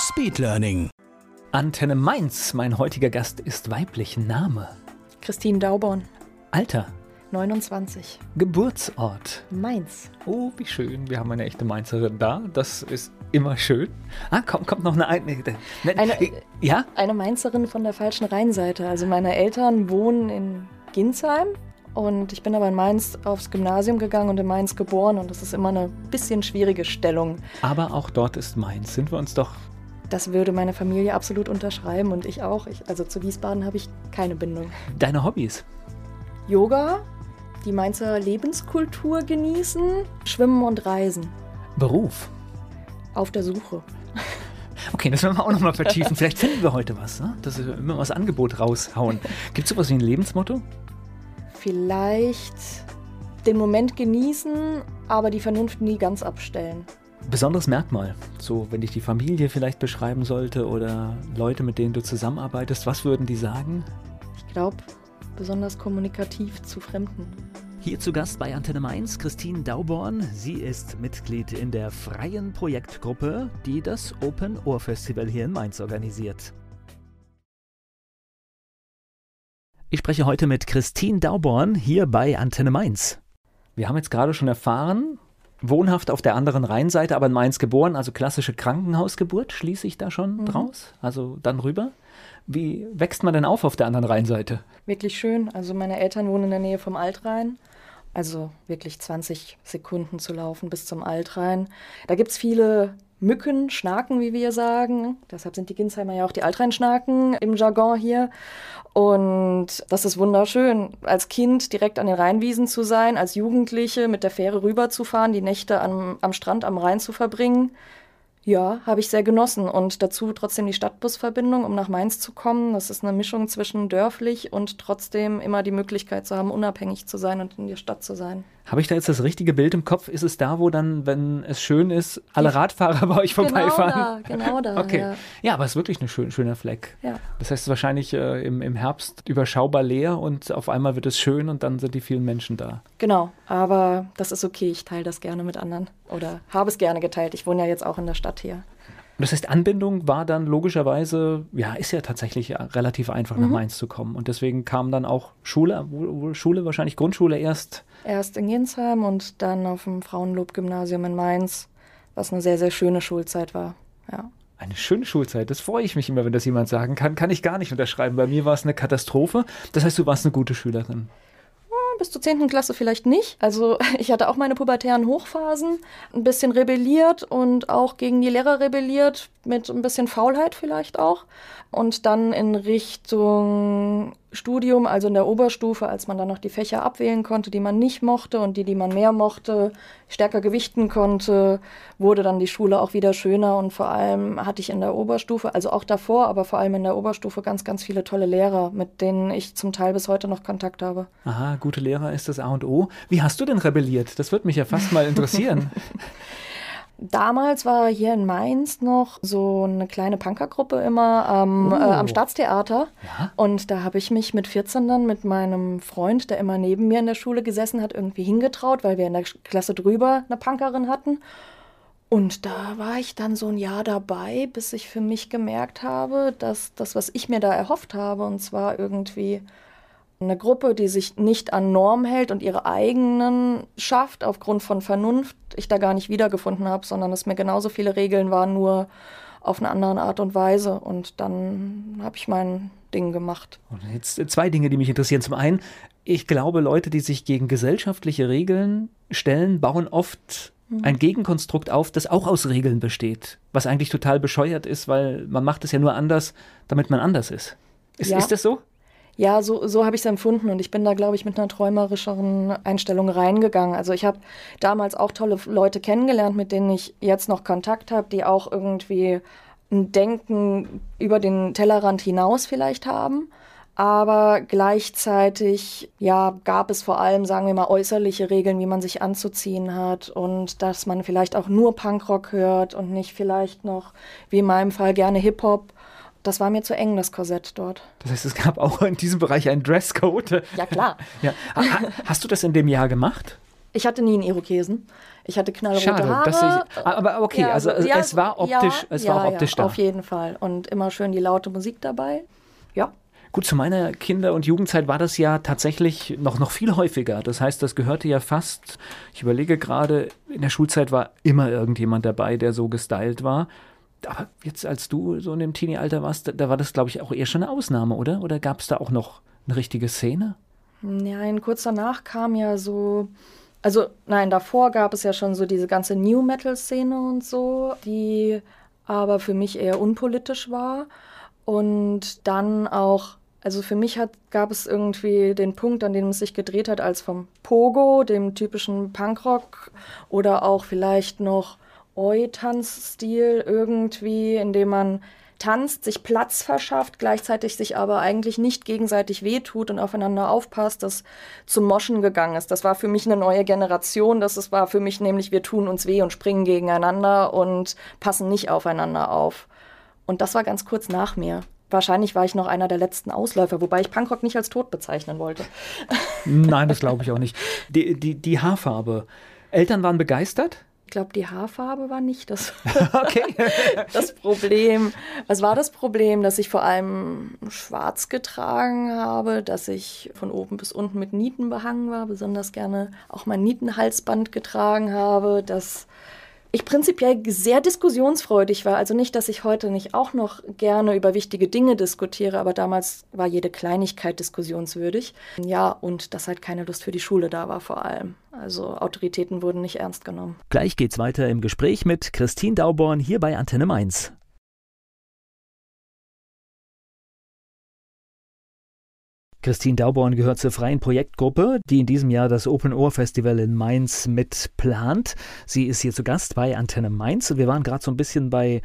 Speedlearning. Antenne Mainz. Mein heutiger Gast ist weiblich. Name. Christine Dauborn, Alter. 29. Geburtsort. Mainz. Oh, wie schön. Wir haben eine echte Mainzerin da. Das ist immer schön. Ah, kommt, kommt noch eine. eine, Eine- ja? Eine Mainzerin von der falschen Rheinseite. Also meine Eltern wohnen in Ginsheim und ich bin aber in Mainz aufs Gymnasium gegangen und in Mainz geboren und das ist immer eine bisschen schwierige Stellung. Aber auch dort ist Mainz. Sind wir uns doch. Das würde meine Familie absolut unterschreiben und ich auch. Ich, also zu Wiesbaden habe ich keine Bindung. Deine Hobbys? Yoga, die Mainzer Lebenskultur genießen, Schwimmen und Reisen. Beruf? Auf der Suche. Okay, das werden wir auch nochmal vertiefen. Vielleicht finden wir heute was, ne? dass wir immer was Angebot raushauen. Gibt es sowas wie ein Lebensmotto? Vielleicht den Moment genießen, aber die Vernunft nie ganz abstellen. Besonderes Merkmal. So, wenn ich die Familie vielleicht beschreiben sollte oder Leute, mit denen du zusammenarbeitest, was würden die sagen? Ich glaube, besonders kommunikativ zu Fremden. Hier zu Gast bei Antenne Mainz Christine Dauborn. Sie ist Mitglied in der freien Projektgruppe, die das Open Ohr Festival hier in Mainz organisiert. Ich spreche heute mit Christine Dauborn hier bei Antenne Mainz. Wir haben jetzt gerade schon erfahren, wohnhaft auf der anderen Rheinseite, aber in Mainz geboren, also klassische Krankenhausgeburt, schließe ich da schon draus? Also dann rüber. Wie wächst man denn auf auf der anderen Rheinseite? Wirklich schön. Also meine Eltern wohnen in der Nähe vom Altrhein. Also wirklich 20 Sekunden zu laufen bis zum Altrhein. Da gibt es viele Mücken, Schnaken, wie wir sagen. Deshalb sind die Ginsheimer ja auch die Altrheinschnaken im Jargon hier. Und das ist wunderschön, als Kind direkt an den Rheinwiesen zu sein, als Jugendliche mit der Fähre rüberzufahren, die Nächte am, am Strand am Rhein zu verbringen. Ja, habe ich sehr genossen. Und dazu trotzdem die Stadtbusverbindung, um nach Mainz zu kommen. Das ist eine Mischung zwischen dörflich und trotzdem immer die Möglichkeit zu haben, unabhängig zu sein und in der Stadt zu sein. Habe ich da jetzt das richtige Bild im Kopf? Ist es da, wo dann, wenn es schön ist, alle Radfahrer bei euch vorbeifahren? Genau da, genau da. Okay. Ja. Ja, aber es ist wirklich ein schön, schöner Fleck. Ja. Das heißt, es ist wahrscheinlich äh, im, im Herbst überschaubar leer und auf einmal wird es schön und dann sind die vielen Menschen da. Genau, aber das ist okay. Ich teile das gerne mit anderen oder habe es gerne geteilt. Ich wohne ja jetzt auch in der Stadt hier. Und das heißt, Anbindung war dann logischerweise, ja, ist ja tatsächlich relativ einfach nach Mainz zu kommen. Und deswegen kam dann auch Schule, Schule wahrscheinlich Grundschule erst. Erst in Ginsheim und dann auf dem Frauenlob-Gymnasium in Mainz, was eine sehr, sehr schöne Schulzeit war. Ja. Eine schöne Schulzeit, das freue ich mich immer, wenn das jemand sagen kann. Kann ich gar nicht unterschreiben. Bei mir war es eine Katastrophe. Das heißt, du warst eine gute Schülerin. Bis zur 10. Klasse vielleicht nicht. Also ich hatte auch meine pubertären Hochphasen, ein bisschen rebelliert und auch gegen die Lehrer rebelliert, mit ein bisschen Faulheit vielleicht auch. Und dann in Richtung Studium, also in der Oberstufe, als man dann noch die Fächer abwählen konnte, die man nicht mochte und die, die man mehr mochte, stärker gewichten konnte, wurde dann die Schule auch wieder schöner und vor allem hatte ich in der Oberstufe, also auch davor, aber vor allem in der Oberstufe ganz, ganz viele tolle Lehrer, mit denen ich zum Teil bis heute noch Kontakt habe. Aha, gute Lehrer ist das A und O. Wie hast du denn rebelliert? Das würde mich ja fast mal interessieren. Damals war hier in Mainz noch so eine kleine Punkergruppe immer am, Oh. äh, am Staatstheater. Ja. Und da habe ich mich mit 14 dann mit meinem Freund, der immer neben mir in der Schule gesessen hat, irgendwie hingetraut, weil wir in der Klasse drüber eine Punkerin hatten. Und da war ich dann so ein Jahr dabei, bis ich für mich gemerkt habe, dass das, was ich mir da erhofft habe, und zwar irgendwie eine Gruppe, die sich nicht an Norm hält und ihre eigenen schafft aufgrund von Vernunft, ich da gar nicht wiedergefunden habe, sondern es mir genauso viele Regeln waren, nur auf eine andere Art und Weise. Und dann habe ich mein Ding gemacht. Und jetzt zwei Dinge, die mich interessieren. Zum einen, ich glaube, Leute, die sich gegen gesellschaftliche Regeln stellen, bauen oft ein Gegenkonstrukt auf, das auch aus Regeln besteht. Was eigentlich total bescheuert ist, weil man macht es ja nur anders, damit man anders ist. Ist, Ja. ist das so? Ja, so, so habe ich es empfunden und ich bin da, glaube ich, mit einer träumerischeren Einstellung reingegangen. Also ich habe damals auch tolle Leute kennengelernt, mit denen ich jetzt noch Kontakt habe, die auch irgendwie ein Denken über den Tellerrand hinaus vielleicht haben. Aber gleichzeitig, ja, gab es vor allem, sagen wir mal, äußerliche Regeln, wie man sich anzuziehen hat und dass man vielleicht auch nur Punkrock hört und nicht vielleicht noch, wie in meinem Fall, gerne Hip-Hop. Das war mir zu eng, das Korsett dort. Das heißt, es gab auch in diesem Bereich einen Dresscode. Ja, klar. ja. Hast du das in dem Jahr gemacht? Ich hatte nie einen Irokesen. Ich hatte knallrote Schade, Haare. Ich, aber okay, ja, also ja, es war optisch, ja, es war optisch da. Auf jeden Fall. Und immer schön die laute Musik dabei. Ja. Gut, zu meiner Kinder- und Jugendzeit war das ja tatsächlich noch, noch viel häufiger. Das heißt, das gehörte ja fast, ich überlege gerade, in der Schulzeit war immer irgendjemand dabei, der so gestylt war. Aber jetzt, als du so in dem Teenie-Alter warst, da war das, glaube ich, auch eher schon eine Ausnahme, oder? Oder gab es da auch noch eine richtige Szene? Nein, kurz danach kam ja so also nein, davor gab es ja schon so diese ganze New Metal-Szene und so, die aber für mich eher unpolitisch war. Und dann auch, also für mich hat, gab es irgendwie den Punkt, an dem es sich gedreht hat, als vom Pogo, dem typischen Punkrock, oder auch vielleicht noch Oi-Tanzstil irgendwie, in dem man tanzt, sich Platz verschafft, gleichzeitig sich aber eigentlich nicht gegenseitig wehtut und aufeinander aufpasst, das zum Moschen gegangen ist. Das war für mich eine neue Generation. Das war für mich nämlich, wir tun uns weh und springen gegeneinander und passen nicht aufeinander auf. Und das war ganz kurz nach mir. Wahrscheinlich war ich noch einer der letzten Ausläufer, wobei ich Punkrock nicht als tot bezeichnen wollte. Nein, das glaube ich auch nicht. Die, die, die Haarfarbe. Eltern waren begeistert? Ich glaube, die Haarfarbe war nicht das, das Problem. Was war das Problem? Dass ich vor allem schwarz getragen habe, dass ich von oben bis unten mit Nieten behangen war, besonders gerne auch mein Nietenhalsband getragen habe, dass ich prinzipiell sehr diskussionsfreudig war. Also nicht, dass ich heute nicht auch noch gerne über wichtige Dinge diskutiere, aber damals war jede Kleinigkeit diskussionswürdig. Ja, und dass halt keine Lust für die Schule da war vor allem. Also Autoritäten wurden nicht ernst genommen. Gleich geht's weiter im Gespräch mit Christine Dauborn hier bei Antenne Mainz. Christine Dauborn gehört zur freien Projektgruppe, die in diesem Jahr das Open Ohr Festival in Mainz mitplant. Sie ist hier zu Gast bei Antenne Mainz. Wir waren gerade so ein bisschen bei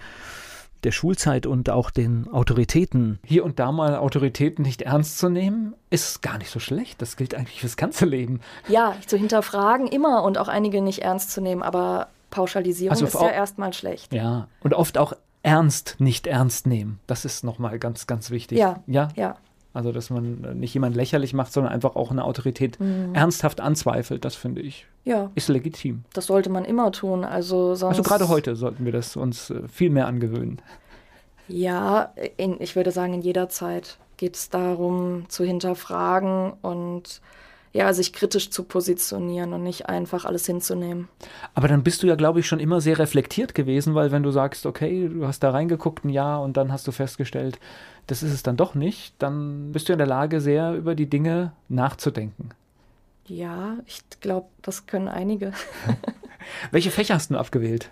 der Schulzeit und auch den Autoritäten. Hier und da mal Autoritäten nicht ernst zu nehmen, ist gar nicht so schlecht. Das gilt eigentlich fürs ganze Leben. Ja, zu hinterfragen immer und auch einige nicht ernst zu nehmen, aber Pauschalisierung also ist ja erstmal schlecht. Ja, und oft auch ernst nicht ernst nehmen. Das ist nochmal ganz, ganz wichtig. Ja, ja. ja. Also, dass man nicht jemand lächerlich macht, sondern einfach auch eine Autorität mhm. ernsthaft anzweifelt, das finde ich. Ja. Ist legitim. Das sollte man immer tun. Also, sonst also gerade heute sollten wir das uns äh, viel mehr angewöhnen. Ja, in, ich würde sagen, in jeder Zeit geht es darum, zu hinterfragen und ja, sich kritisch zu positionieren und nicht einfach alles hinzunehmen. Aber dann bist du ja, glaube ich, schon immer sehr reflektiert gewesen, weil wenn du sagst, okay, du hast da reingeguckt ein Jahr und dann hast du festgestellt, das ist es dann doch nicht, dann bist du in der Lage, sehr über die Dinge nachzudenken. Ja, ich glaube, das können einige. Welche Fächer hast du abgewählt?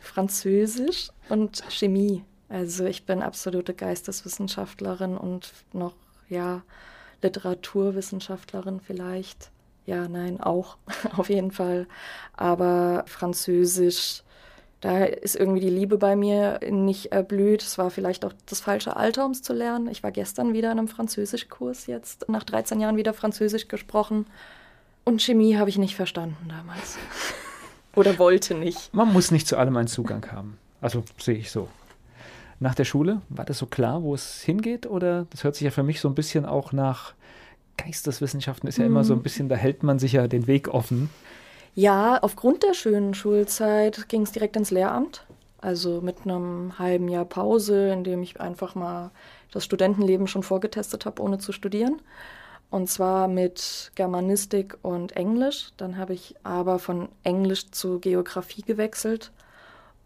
Französisch und Chemie. Also ich bin absolute Geisteswissenschaftlerin und noch, ja, Literaturwissenschaftlerin vielleicht. Ja, nein, auch auf jeden Fall. Aber Französisch, da ist irgendwie die Liebe bei mir nicht erblüht. Es war vielleicht auch das falsche Alter, um es zu lernen. Ich war gestern wieder in einem Französischkurs jetzt, nach 13 Jahren wieder Französisch gesprochen. Und Chemie habe ich nicht verstanden damals. Oder wollte nicht. Man muss nicht zu allem einen Zugang haben. Also sehe ich so nach der Schule? War das so klar, wo es hingeht? Oder das hört sich ja für mich so ein bisschen auch nach Geisteswissenschaften ist ja mhm. immer so ein mhm. bisschen, da hält man sich ja den Weg offen. Ja, aufgrund der schönen Schulzeit ging es direkt ins Lehramt. Also mit einem halben Jahr Pause, in dem ich einfach mal das Studentenleben schon vorgetestet habe, ohne zu studieren. Und zwar mit Germanistik und Englisch. Dann habe ich aber von Englisch zu Geografie gewechselt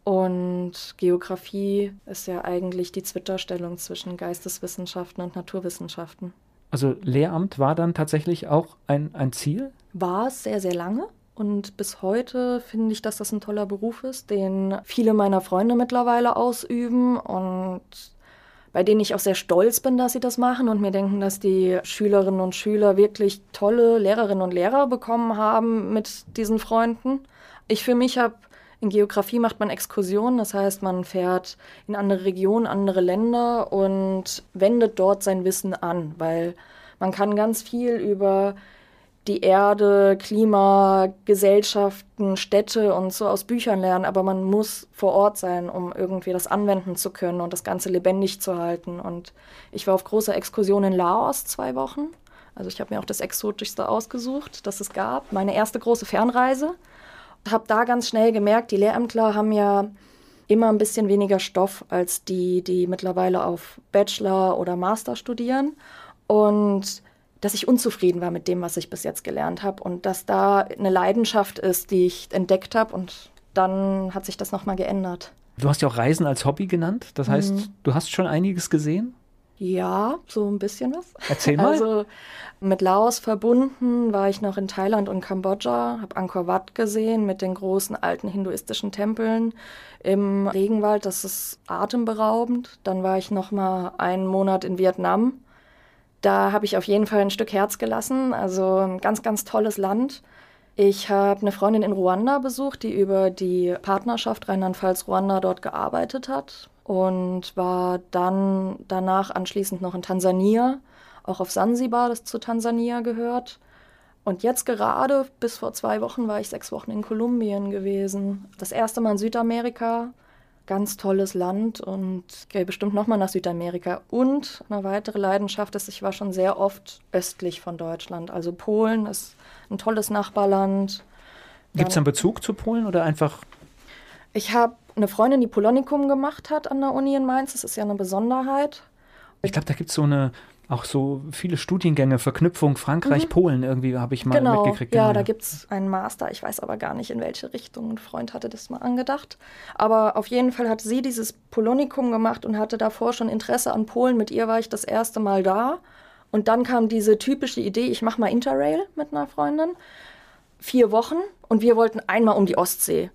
und Geografie ist ja eigentlich die Zwitterstellung zwischen Geisteswissenschaften und Naturwissenschaften. Also Lehramt war dann tatsächlich auch ein, ein Ziel? War es sehr, sehr lange. Und bis heute finde ich, dass das ein toller Beruf ist, den viele meiner Freunde mittlerweile ausüben und bei denen ich auch sehr stolz bin, dass sie das machen und mir denken, dass die Schülerinnen und Schüler wirklich tolle Lehrerinnen und Lehrer bekommen haben mit diesen Freunden. Ich für mich habe In Geografie macht man Exkursionen, das heißt, man fährt in andere Regionen, andere Länder und wendet dort sein Wissen an, weil man kann ganz viel über die Erde, Klima, Gesellschaften, Städte und so aus Büchern lernen, aber man muss vor Ort sein, um irgendwie das anwenden zu können und das Ganze lebendig zu halten. Und ich war auf großer Exkursion in Laos zwei Wochen. Also ich habe mir auch das Exotischste ausgesucht, das es gab. Meine erste große Fernreise. Habe da ganz schnell gemerkt, die Lehrämtler haben ja immer ein bisschen weniger Stoff als die, die mittlerweile auf Bachelor oder Master studieren. Und dass ich unzufrieden war mit dem, was ich bis jetzt gelernt habe und dass da eine Leidenschaft ist, die ich entdeckt habe und dann hat sich das nochmal geändert. Du hast ja auch Reisen als Hobby genannt, das heißt, mhm. du hast schon einiges gesehen? Ja, so ein bisschen was. Erzähl mal. Also mit Laos verbunden war ich noch in Thailand und Kambodscha, habe Angkor Wat gesehen mit den großen alten hinduistischen Tempeln im Regenwald. Das ist atemberaubend. Dann war ich noch mal einen Monat in Vietnam da habe ich auf jeden Fall ein Stück Herz gelassen. Also ein ganz, ganz tolles Land. Ich habe eine Freundin in Ruanda besucht, die über die Partnerschaft Rheinland-Pfalz-Ruanda dort gearbeitet hat und war dann danach anschließend noch in Tansania, auch auf Sansibar, das zu Tansania gehört. Und jetzt gerade, bis vor zwei Wochen, war ich sechs Wochen in Kolumbien gewesen. Das erste Mal in Südamerika ganz tolles Land und gehe bestimmt nochmal nach Südamerika. Und eine weitere Leidenschaft ist, ich war schon sehr oft östlich von Deutschland. Also Polen ist ein tolles Nachbarland. Gibt es einen Bezug zu Polen oder einfach? Ich habe eine Freundin, die Polonikum gemacht hat an der Uni in Mainz. Das ist ja eine Besonderheit. Ich glaube, da gibt es so eine auch so viele Studiengänge, Verknüpfung Frankreich, mhm. Polen irgendwie habe ich mal genau. mitgekriegt. Ja, genau. da gibt es einen Master. Ich weiß aber gar nicht, in welche Richtung. Ein Freund hatte das mal angedacht. Aber auf jeden Fall hat sie dieses Polonikum gemacht und hatte davor schon Interesse an Polen. Mit ihr war ich das erste Mal da. Und dann kam diese typische Idee, ich mache mal Interrail mit einer Freundin. Vier Wochen und wir wollten einmal um die Ostsee.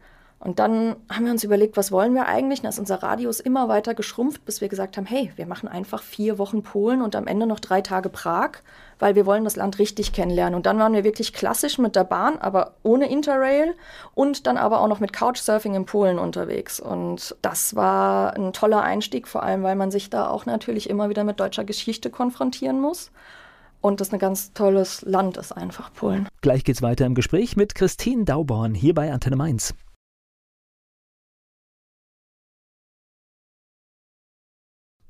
Und dann haben wir uns überlegt, was wollen wir eigentlich? Dann ist unser Radius immer weiter geschrumpft, bis wir gesagt haben, hey, wir machen einfach vier Wochen Polen und am Ende noch drei Tage Prag, weil wir wollen das Land richtig kennenlernen. Und dann waren wir wirklich klassisch mit der Bahn, aber ohne Interrail und dann aber auch noch mit Couchsurfing in Polen unterwegs. Und das war ein toller Einstieg, vor allem weil man sich da auch natürlich immer wieder mit deutscher Geschichte konfrontieren muss. Und das ein ganz tolles Land ist einfach, Polen. Gleich geht's weiter im Gespräch mit Christine Dauborn hier bei Antenne Mainz.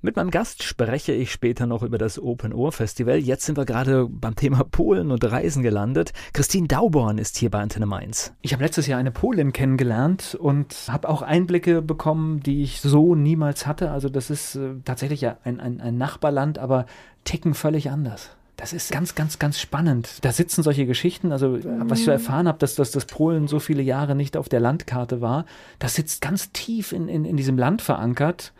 Mit meinem Gast spreche ich später noch über das Open Ohr Festival. Jetzt sind wir gerade beim Thema Polen und Reisen gelandet. Christine Dauborn ist hier bei Antenne Mainz. Ich habe letztes Jahr eine Polin kennengelernt und habe auch Einblicke bekommen, die ich so niemals hatte. Also das ist äh, tatsächlich ja ein, ein, ein Nachbarland, aber ticken völlig anders. Das ist ganz, ganz, ganz spannend. Da sitzen solche Geschichten, also was ich so erfahren habe, dass, dass das Polen so viele Jahre nicht auf der Landkarte war, das sitzt ganz tief in, in, in diesem Land verankert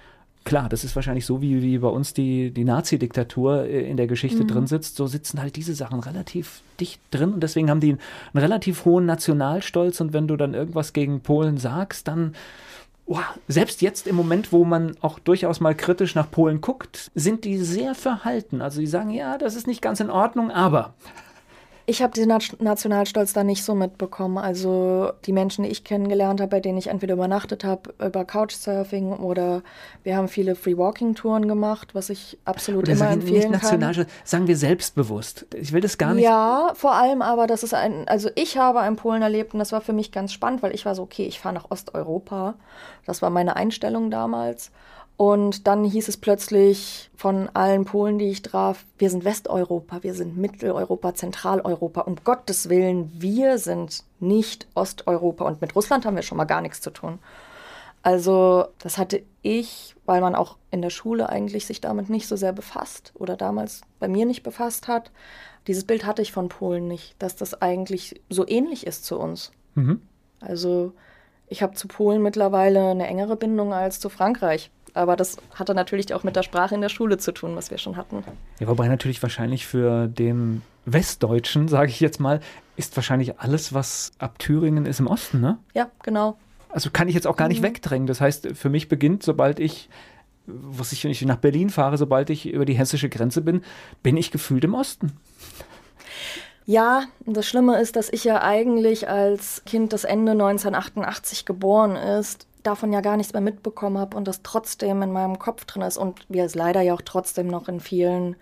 klar, das ist wahrscheinlich so, wie, wie bei uns die, die Nazi-Diktatur äh, in der Geschichte mhm. drin sitzt. So sitzen halt diese Sachen relativ dicht drin und deswegen haben die einen relativ hohen Nationalstolz und wenn du dann irgendwas gegen Polen sagst, dann Oh, selbst jetzt im Moment, wo man auch durchaus mal kritisch nach Polen guckt, sind die sehr verhalten. Also die sagen, ja, das ist nicht ganz in Ordnung, aber ich habe den Nationalstolz da nicht so mitbekommen. Also die Menschen, die ich kennengelernt habe, bei denen ich entweder übernachtet habe über Couchsurfing oder wir haben viele Free-Walking-Touren gemacht, was ich absolut oder immer sagen empfehlen nicht kann. Sagen wir selbstbewusst. Ich will das gar nicht. Ja, vor allem aber, das ist ein, also ich habe einen Polen erlebt und das war für mich ganz spannend, weil ich war so, okay, ich fahre nach Osteuropa. Das war meine Einstellung damals. Und dann hieß es plötzlich von allen Polen, die ich traf, wir sind Westeuropa, wir sind Mitteleuropa, Zentraleuropa. Um Gottes Willen, wir sind nicht Osteuropa. Und mit Russland haben wir schon mal gar nichts zu tun. Also das hatte ich, weil man auch in der Schule eigentlich sich damit nicht so sehr befasst oder damals bei mir nicht befasst hat. Dieses Bild hatte ich von Polen nicht, dass das eigentlich so ähnlich ist zu uns. Mhm. Also ich habe zu Polen mittlerweile eine engere Bindung als zu Frankreich. Aber das hatte natürlich auch mit der Sprache in der Schule zu tun, was wir schon hatten. Ja, wobei natürlich wahrscheinlich für den Westdeutschen, sage ich jetzt mal, ist wahrscheinlich alles, was ab Thüringen ist, im Osten, ne? Ja, genau. Also kann ich jetzt auch gar nicht mhm. wegdrängen. Das heißt, für mich beginnt, sobald ich was ich, wenn ich nach Berlin fahre, sobald ich über die hessische Grenze bin, bin ich gefühlt im Osten. Ja, das Schlimme ist, dass ich ja eigentlich als Kind, das Ende 1988 geboren ist, davon ja gar nichts mehr mitbekommen habe und das trotzdem in meinem Kopf drin ist und wir es leider ja auch trotzdem noch in vielen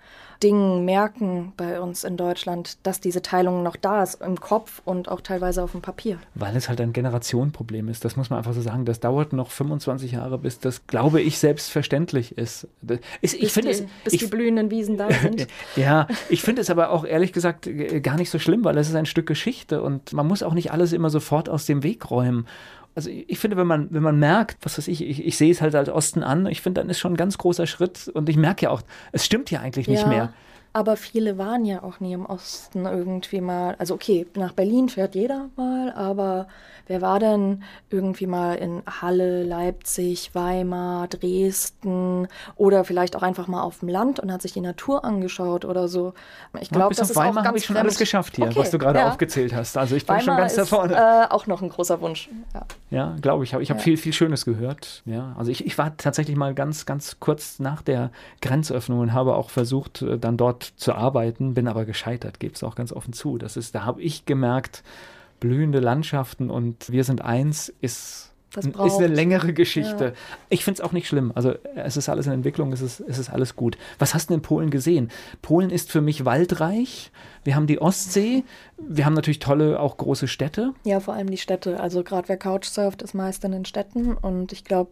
Dingen merken bei uns in Deutschland, dass diese Teilung noch da ist, im Kopf und auch teilweise auf dem Papier. Weil es halt ein Generationenproblem ist, das muss man einfach so sagen. Das dauert noch 25 Jahre, bis das, glaube ich, selbstverständlich ist. ist ich finde es, bis ich, die blühenden Wiesen da sind. ja, ich finde es aber auch ehrlich gesagt gar nicht so schlimm, weil es ist ein Stück Geschichte und man muss auch nicht alles immer sofort aus dem Weg räumen also ich finde, wenn man, wenn man merkt, was weiß ich, ich, ich sehe es halt als Osten an, ich finde, dann ist schon ein ganz großer Schritt und ich merke ja auch, es stimmt ja eigentlich nicht ja. mehr. Aber viele waren ja auch nie im Osten irgendwie mal. Also okay, nach Berlin fährt jeder mal, aber wer war denn irgendwie mal in Halle, Leipzig, Weimar, Dresden oder vielleicht auch einfach mal auf dem Land und hat sich die Natur angeschaut oder so? Ich glaube, das ist Weimar habe ich schon alles geschafft hier, okay, was du gerade ja. aufgezählt hast. Also ich bin Weimar schon ganz ist, da vorne. Äh, auch noch ein großer Wunsch. Ja, ja glaube ich. Ich habe ja. viel, viel Schönes gehört. Ja, also ich, ich war tatsächlich mal ganz, ganz kurz nach der Grenzöffnung und habe auch versucht, äh, dann dort zu arbeiten, bin aber gescheitert, gebe es auch ganz offen zu. Das ist, da habe ich gemerkt, blühende Landschaften und wir sind eins ist ist eine längere Geschichte. Ja. Ich finde es auch nicht schlimm. Also es ist alles in Entwicklung, es ist, es ist alles gut. Was hast du in Polen gesehen? Polen ist für mich waldreich. Wir haben die Ostsee. Wir haben natürlich tolle, auch große Städte. Ja, vor allem die Städte. Also gerade wer Couchsurft, ist meist in den Städten. Und ich glaube,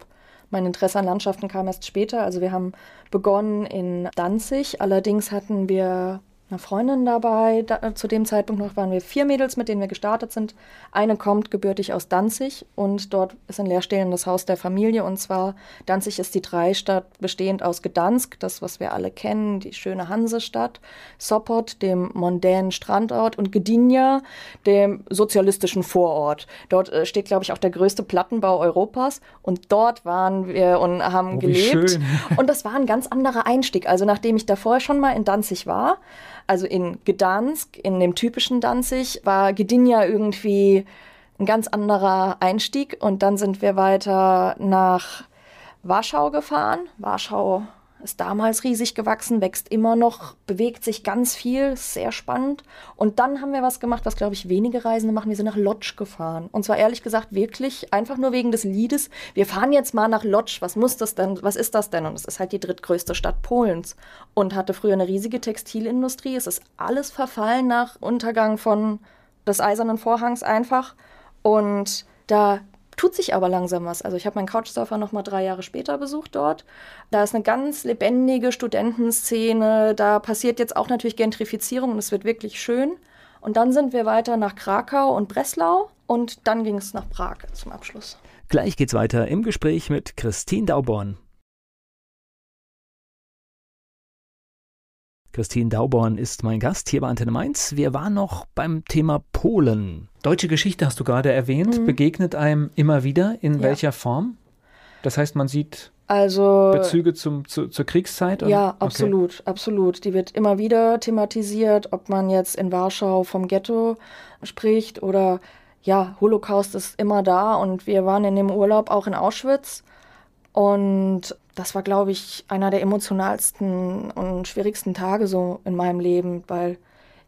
mein Interesse an Landschaften kam erst später. Also wir haben begonnen in Danzig. Allerdings hatten wir eine Freundin dabei. Da, zu dem Zeitpunkt noch waren wir vier Mädels, mit denen wir gestartet sind. Eine kommt gebürtig aus Danzig und dort ist ein leerstehendes Haus der Familie. Und zwar Danzig ist die Dreistadt bestehend aus Gdansk, das, was wir alle kennen, die schöne Hansestadt, Sopot, dem mondänen Strandort und Gdynia, dem sozialistischen Vorort. Dort äh, steht, glaube ich, auch der größte Plattenbau Europas. Und dort waren wir und haben oh, gelebt. Schön. Und das war ein ganz anderer Einstieg. Also nachdem ich davor schon mal in Danzig war, also in Gdansk, in dem typischen Danzig, war Gdynia irgendwie ein ganz anderer Einstieg. Und dann sind wir weiter nach Warschau gefahren. Warschau ist damals riesig gewachsen, wächst immer noch, bewegt sich ganz viel, sehr spannend. Und dann haben wir was gemacht, was, glaube ich, wenige Reisende machen. Wir sind nach Lodz gefahren. Und zwar ehrlich gesagt wirklich einfach nur wegen des Liedes. Wir fahren jetzt mal nach Lodz. Was muss das denn? Was ist das denn? Und es ist halt die drittgrößte Stadt Polens und hatte früher eine riesige Textilindustrie. Es ist alles verfallen nach Untergang von des Eisernen Vorhangs einfach. Und da tut sich aber langsam was. Also ich habe meinen Couchsurfer noch mal drei Jahre später besucht dort. Da ist eine ganz lebendige Studentenszene. Da passiert jetzt auch natürlich Gentrifizierung und es wird wirklich schön. Und dann sind wir weiter nach Krakau und Breslau und dann ging es nach Prag zum Abschluss. Gleich geht's weiter im Gespräch mit Christine Dauborn. Christine Dauborn ist mein Gast hier bei Antenne Mainz. Wir waren noch beim Thema Polen. Deutsche Geschichte hast du gerade erwähnt, mhm. begegnet einem immer wieder. In ja. welcher Form? Das heißt, man sieht also, Bezüge zum, zu, zur Kriegszeit? Oder? Ja, absolut, okay. absolut. Die wird immer wieder thematisiert, ob man jetzt in Warschau vom Ghetto spricht oder ja, Holocaust ist immer da und wir waren in dem Urlaub auch in Auschwitz und das war, glaube ich, einer der emotionalsten und schwierigsten Tage so in meinem Leben, weil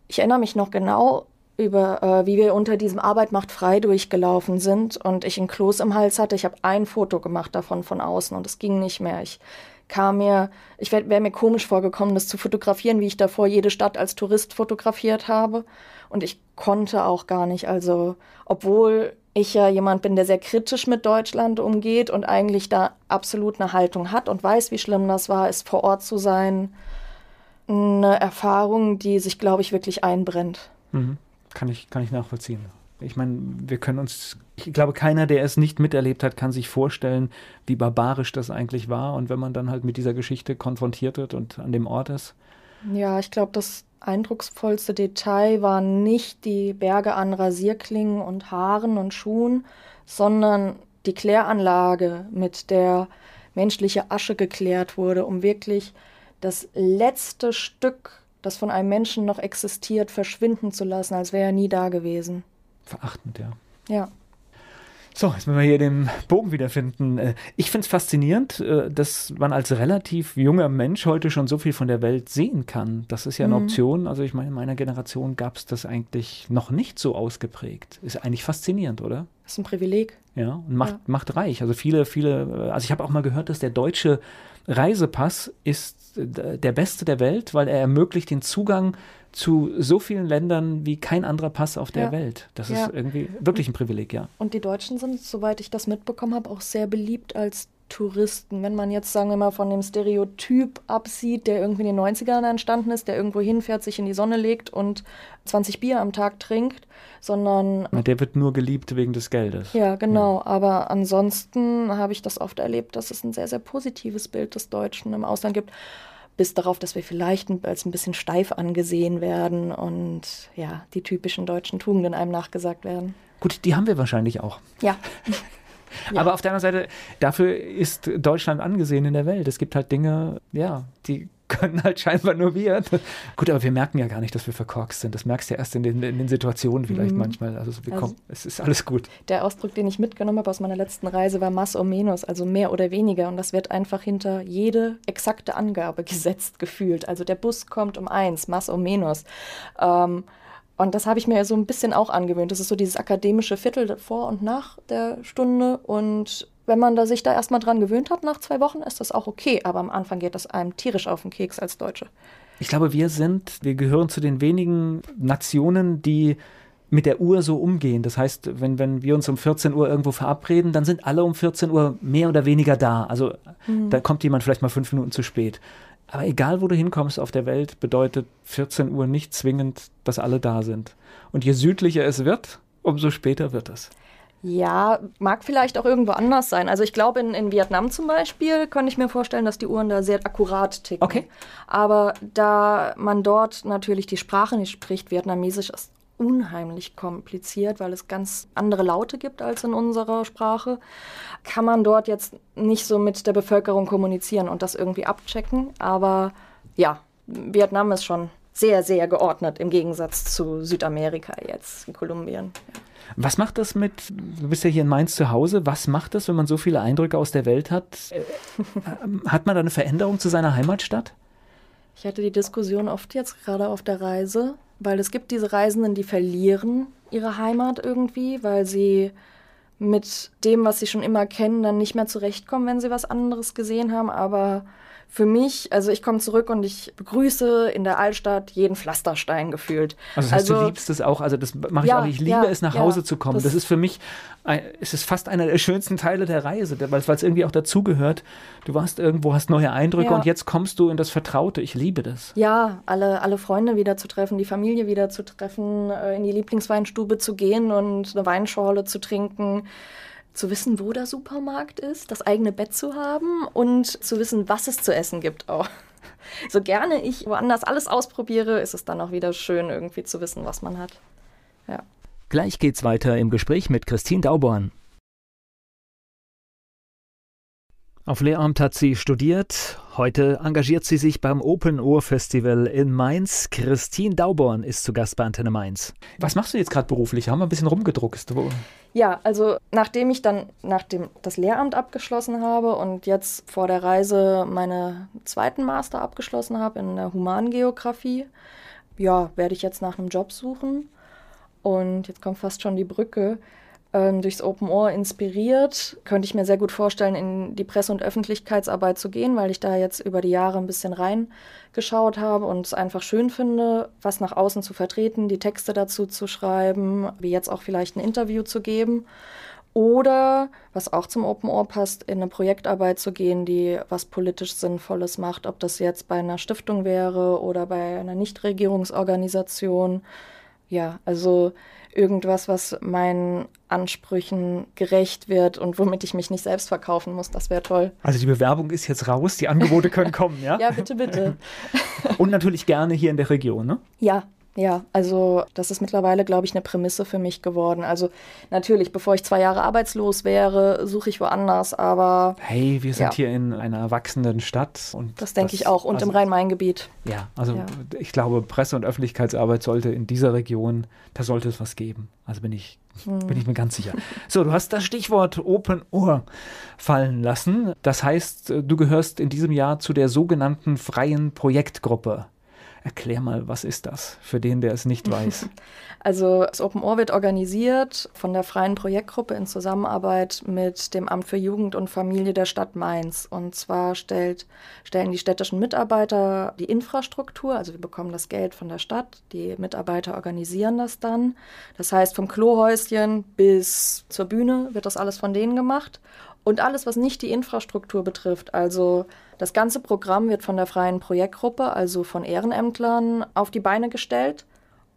ich erinnere mich noch genau über, äh, wie wir unter diesem Arbeit macht frei durchgelaufen sind und ich ein Kloß im Hals hatte. Ich habe ein Foto gemacht davon von außen und es ging nicht mehr. Ich kam mir, ich wäre wär mir komisch vorgekommen, das zu fotografieren, wie ich davor jede Stadt als Tourist fotografiert habe. Und ich konnte auch gar nicht. Also, obwohl ich ja jemand bin, der sehr kritisch mit Deutschland umgeht und eigentlich da absolut eine Haltung hat und weiß, wie schlimm das war, ist vor Ort zu sein, eine Erfahrung, die sich, glaube ich, wirklich einbrennt. Mhm. Kann, ich, kann ich nachvollziehen. Ich meine, wir können uns, ich glaube, keiner, der es nicht miterlebt hat, kann sich vorstellen, wie barbarisch das eigentlich war. Und wenn man dann halt mit dieser Geschichte konfrontiert wird und an dem Ort ist. Ja, ich glaube, das eindrucksvollste Detail waren nicht die Berge an Rasierklingen und Haaren und Schuhen, sondern die Kläranlage, mit der menschliche Asche geklärt wurde, um wirklich das letzte Stück, das von einem Menschen noch existiert, verschwinden zu lassen, als wäre er nie da gewesen. Verachtend, ja. Ja. So, jetzt müssen wir hier den Bogen wiederfinden. Äh, ich finde es faszinierend, äh, dass man als relativ junger Mensch heute schon so viel von der Welt sehen kann. Das ist ja eine mhm. Option. Also ich meine, in meiner Generation gab es das eigentlich noch nicht so ausgeprägt. Ist eigentlich faszinierend, oder? Das ist ein Privileg. Ja, und macht, ja. macht reich. Also viele, viele, also ich habe auch mal gehört, dass der deutsche Reisepass ist äh, der beste der Welt, weil er ermöglicht den Zugang zu so vielen Ländern wie kein anderer Pass auf der ja. Welt. Das ja. ist irgendwie wirklich ein Privileg, ja. Und die Deutschen sind, soweit ich das mitbekommen habe, auch sehr beliebt als Touristen. Wenn man jetzt, sagen wir mal, von dem Stereotyp absieht, der irgendwie in den 90ern entstanden ist, der irgendwo hinfährt, sich in die Sonne legt und 20 Bier am Tag trinkt, sondern. Der wird nur geliebt wegen des Geldes. Ja, genau. Ja. Aber ansonsten habe ich das oft erlebt, dass es ein sehr, sehr positives Bild des Deutschen im Ausland gibt bis darauf, dass wir vielleicht als ein bisschen steif angesehen werden und ja, die typischen deutschen Tugenden einem nachgesagt werden. Gut, die haben wir wahrscheinlich auch. Ja. ja. Aber auf der anderen Seite, dafür ist Deutschland angesehen in der Welt. Es gibt halt Dinge, ja, die können halt scheinbar nur wir. Gut, aber wir merken ja gar nicht, dass wir verkorkst sind. Das merkst du ja erst in den, in den Situationen vielleicht mhm. manchmal. Also, wir also, es ist alles gut. Der Ausdruck, den ich mitgenommen habe aus meiner letzten Reise, war Mass o menos, also mehr oder weniger. Und das wird einfach hinter jede exakte Angabe gesetzt gefühlt. Also der Bus kommt um eins, Mass o menos. Ähm, und das habe ich mir so ein bisschen auch angewöhnt. Das ist so dieses akademische Viertel vor und nach der Stunde und wenn man da sich da erstmal dran gewöhnt hat nach zwei Wochen, ist das auch okay. Aber am Anfang geht das einem tierisch auf den Keks als Deutsche. Ich glaube, wir sind, wir gehören zu den wenigen Nationen, die mit der Uhr so umgehen. Das heißt, wenn, wenn wir uns um 14 Uhr irgendwo verabreden, dann sind alle um 14 Uhr mehr oder weniger da. Also mhm. da kommt jemand vielleicht mal fünf Minuten zu spät. Aber egal, wo du hinkommst auf der Welt, bedeutet 14 Uhr nicht zwingend, dass alle da sind. Und je südlicher es wird, umso später wird es. Ja, mag vielleicht auch irgendwo anders sein. Also ich glaube, in, in Vietnam zum Beispiel könnte ich mir vorstellen, dass die Uhren da sehr akkurat ticken. Okay. Aber da man dort natürlich die Sprache nicht spricht, Vietnamesisch ist unheimlich kompliziert, weil es ganz andere Laute gibt als in unserer Sprache, kann man dort jetzt nicht so mit der Bevölkerung kommunizieren und das irgendwie abchecken. Aber ja, Vietnam ist schon sehr, sehr geordnet im Gegensatz zu Südamerika jetzt, in Kolumbien. Ja. Was macht das mit, du bist ja hier in Mainz zu Hause, was macht das, wenn man so viele Eindrücke aus der Welt hat? Äh, hat man da eine Veränderung zu seiner Heimatstadt? Ich hatte die Diskussion oft jetzt gerade auf der Reise, weil es gibt diese Reisenden, die verlieren ihre Heimat irgendwie, weil sie mit dem, was sie schon immer kennen, dann nicht mehr zurechtkommen, wenn sie was anderes gesehen haben. Aber für mich, also ich komme zurück und ich begrüße in der Altstadt jeden Pflasterstein gefühlt. Also das heißt, also, du liebst es auch, also das mache ich ja, auch nicht. Ich liebe ja, es, nach Hause zu kommen. Das, das, ist für mich, es ist fast einer der schönsten Teile der Reise, weil es irgendwie auch dazugehört. Du warst irgendwo, hast neue Eindrücke und jetzt kommst du in das Vertraute. Ich liebe das. Ja, alle, alle Freunde wieder zu treffen, die Familie wieder zu treffen, äh, in die Lieblingsweinstube zu gehen und eine Weinschorle zu trinken zu wissen, wo der Supermarkt ist, das eigene Bett zu haben und zu wissen, was es zu essen gibt auch. So gerne ich woanders alles ausprobiere, ist es dann auch wieder schön, irgendwie zu wissen, was man hat. Ja. Gleich geht's weiter im Gespräch mit Christine Dauborn. Auf Lehramt hat sie studiert. Heute engagiert sie sich beim Open Ohr Festival in Mainz. Christine Dauborn ist zu Gast bei Antenne Mainz. Was machst du jetzt gerade beruflich? Haben wir ein bisschen rumgedruckt. Ja, also nachdem ich dann nach dem, das Lehramt abgeschlossen habe und jetzt vor der Reise meine zweiten Master abgeschlossen habe in der Humangeografie, ja, werde ich jetzt nach einem Job suchen. Und jetzt kommt fast schon die Brücke ähm, durchs Open Ohr inspiriert, könnte ich mir sehr gut vorstellen, in die Presse- und Öffentlichkeitsarbeit zu gehen, weil ich da jetzt über die Jahre ein bisschen reingeschaut habe und es einfach schön finde, was nach außen zu vertreten, die Texte dazu zu schreiben, wie jetzt auch vielleicht ein Interview zu geben. Oder, was auch zum Open Ohr passt, in eine Projektarbeit zu gehen, die was politisch Sinnvolles macht, ob das jetzt bei einer Stiftung wäre oder bei einer Nichtregierungsorganisation. Ja, also irgendwas, was meinen Ansprüchen gerecht wird und womit ich mich nicht selbst verkaufen muss. Das wäre toll. Also die Bewerbung ist jetzt raus, die Angebote können kommen, ja? ja, bitte, bitte. und natürlich gerne hier in der Region, ne? Ja, Ja, also das ist mittlerweile, glaube ich, eine Prämisse für mich geworden. Also natürlich, bevor ich zwei Jahre arbeitslos wäre, suche ich woanders, aber. Hey, wir sind ja. hier in einer erwachsenen Stadt. Und das denke ich auch und also, im Rhein-Main-Gebiet. Ja, also ja. ich glaube, Presse- und Öffentlichkeitsarbeit sollte in dieser Region, da sollte es was geben. Also bin ich, hm. bin ich mir ganz sicher. So, du hast das Stichwort Open Ohr fallen lassen. Das heißt, du gehörst in diesem Jahr zu der sogenannten freien Projektgruppe. Erklär mal, was ist das für den, der es nicht weiß? Also das Open Ohr wird organisiert von der Freien Projektgruppe in Zusammenarbeit mit dem Amt für Jugend und Familie der Stadt Mainz. Und zwar stellt, stellen die städtischen Mitarbeiter die Infrastruktur, also wir bekommen das Geld von der Stadt, die Mitarbeiter organisieren das dann. Das heißt, vom Klohäuschen bis zur Bühne wird das alles von denen gemacht. Und alles, was nicht die Infrastruktur betrifft, also das ganze Programm wird von der freien Projektgruppe, also von Ehrenämtlern, auf die Beine gestellt.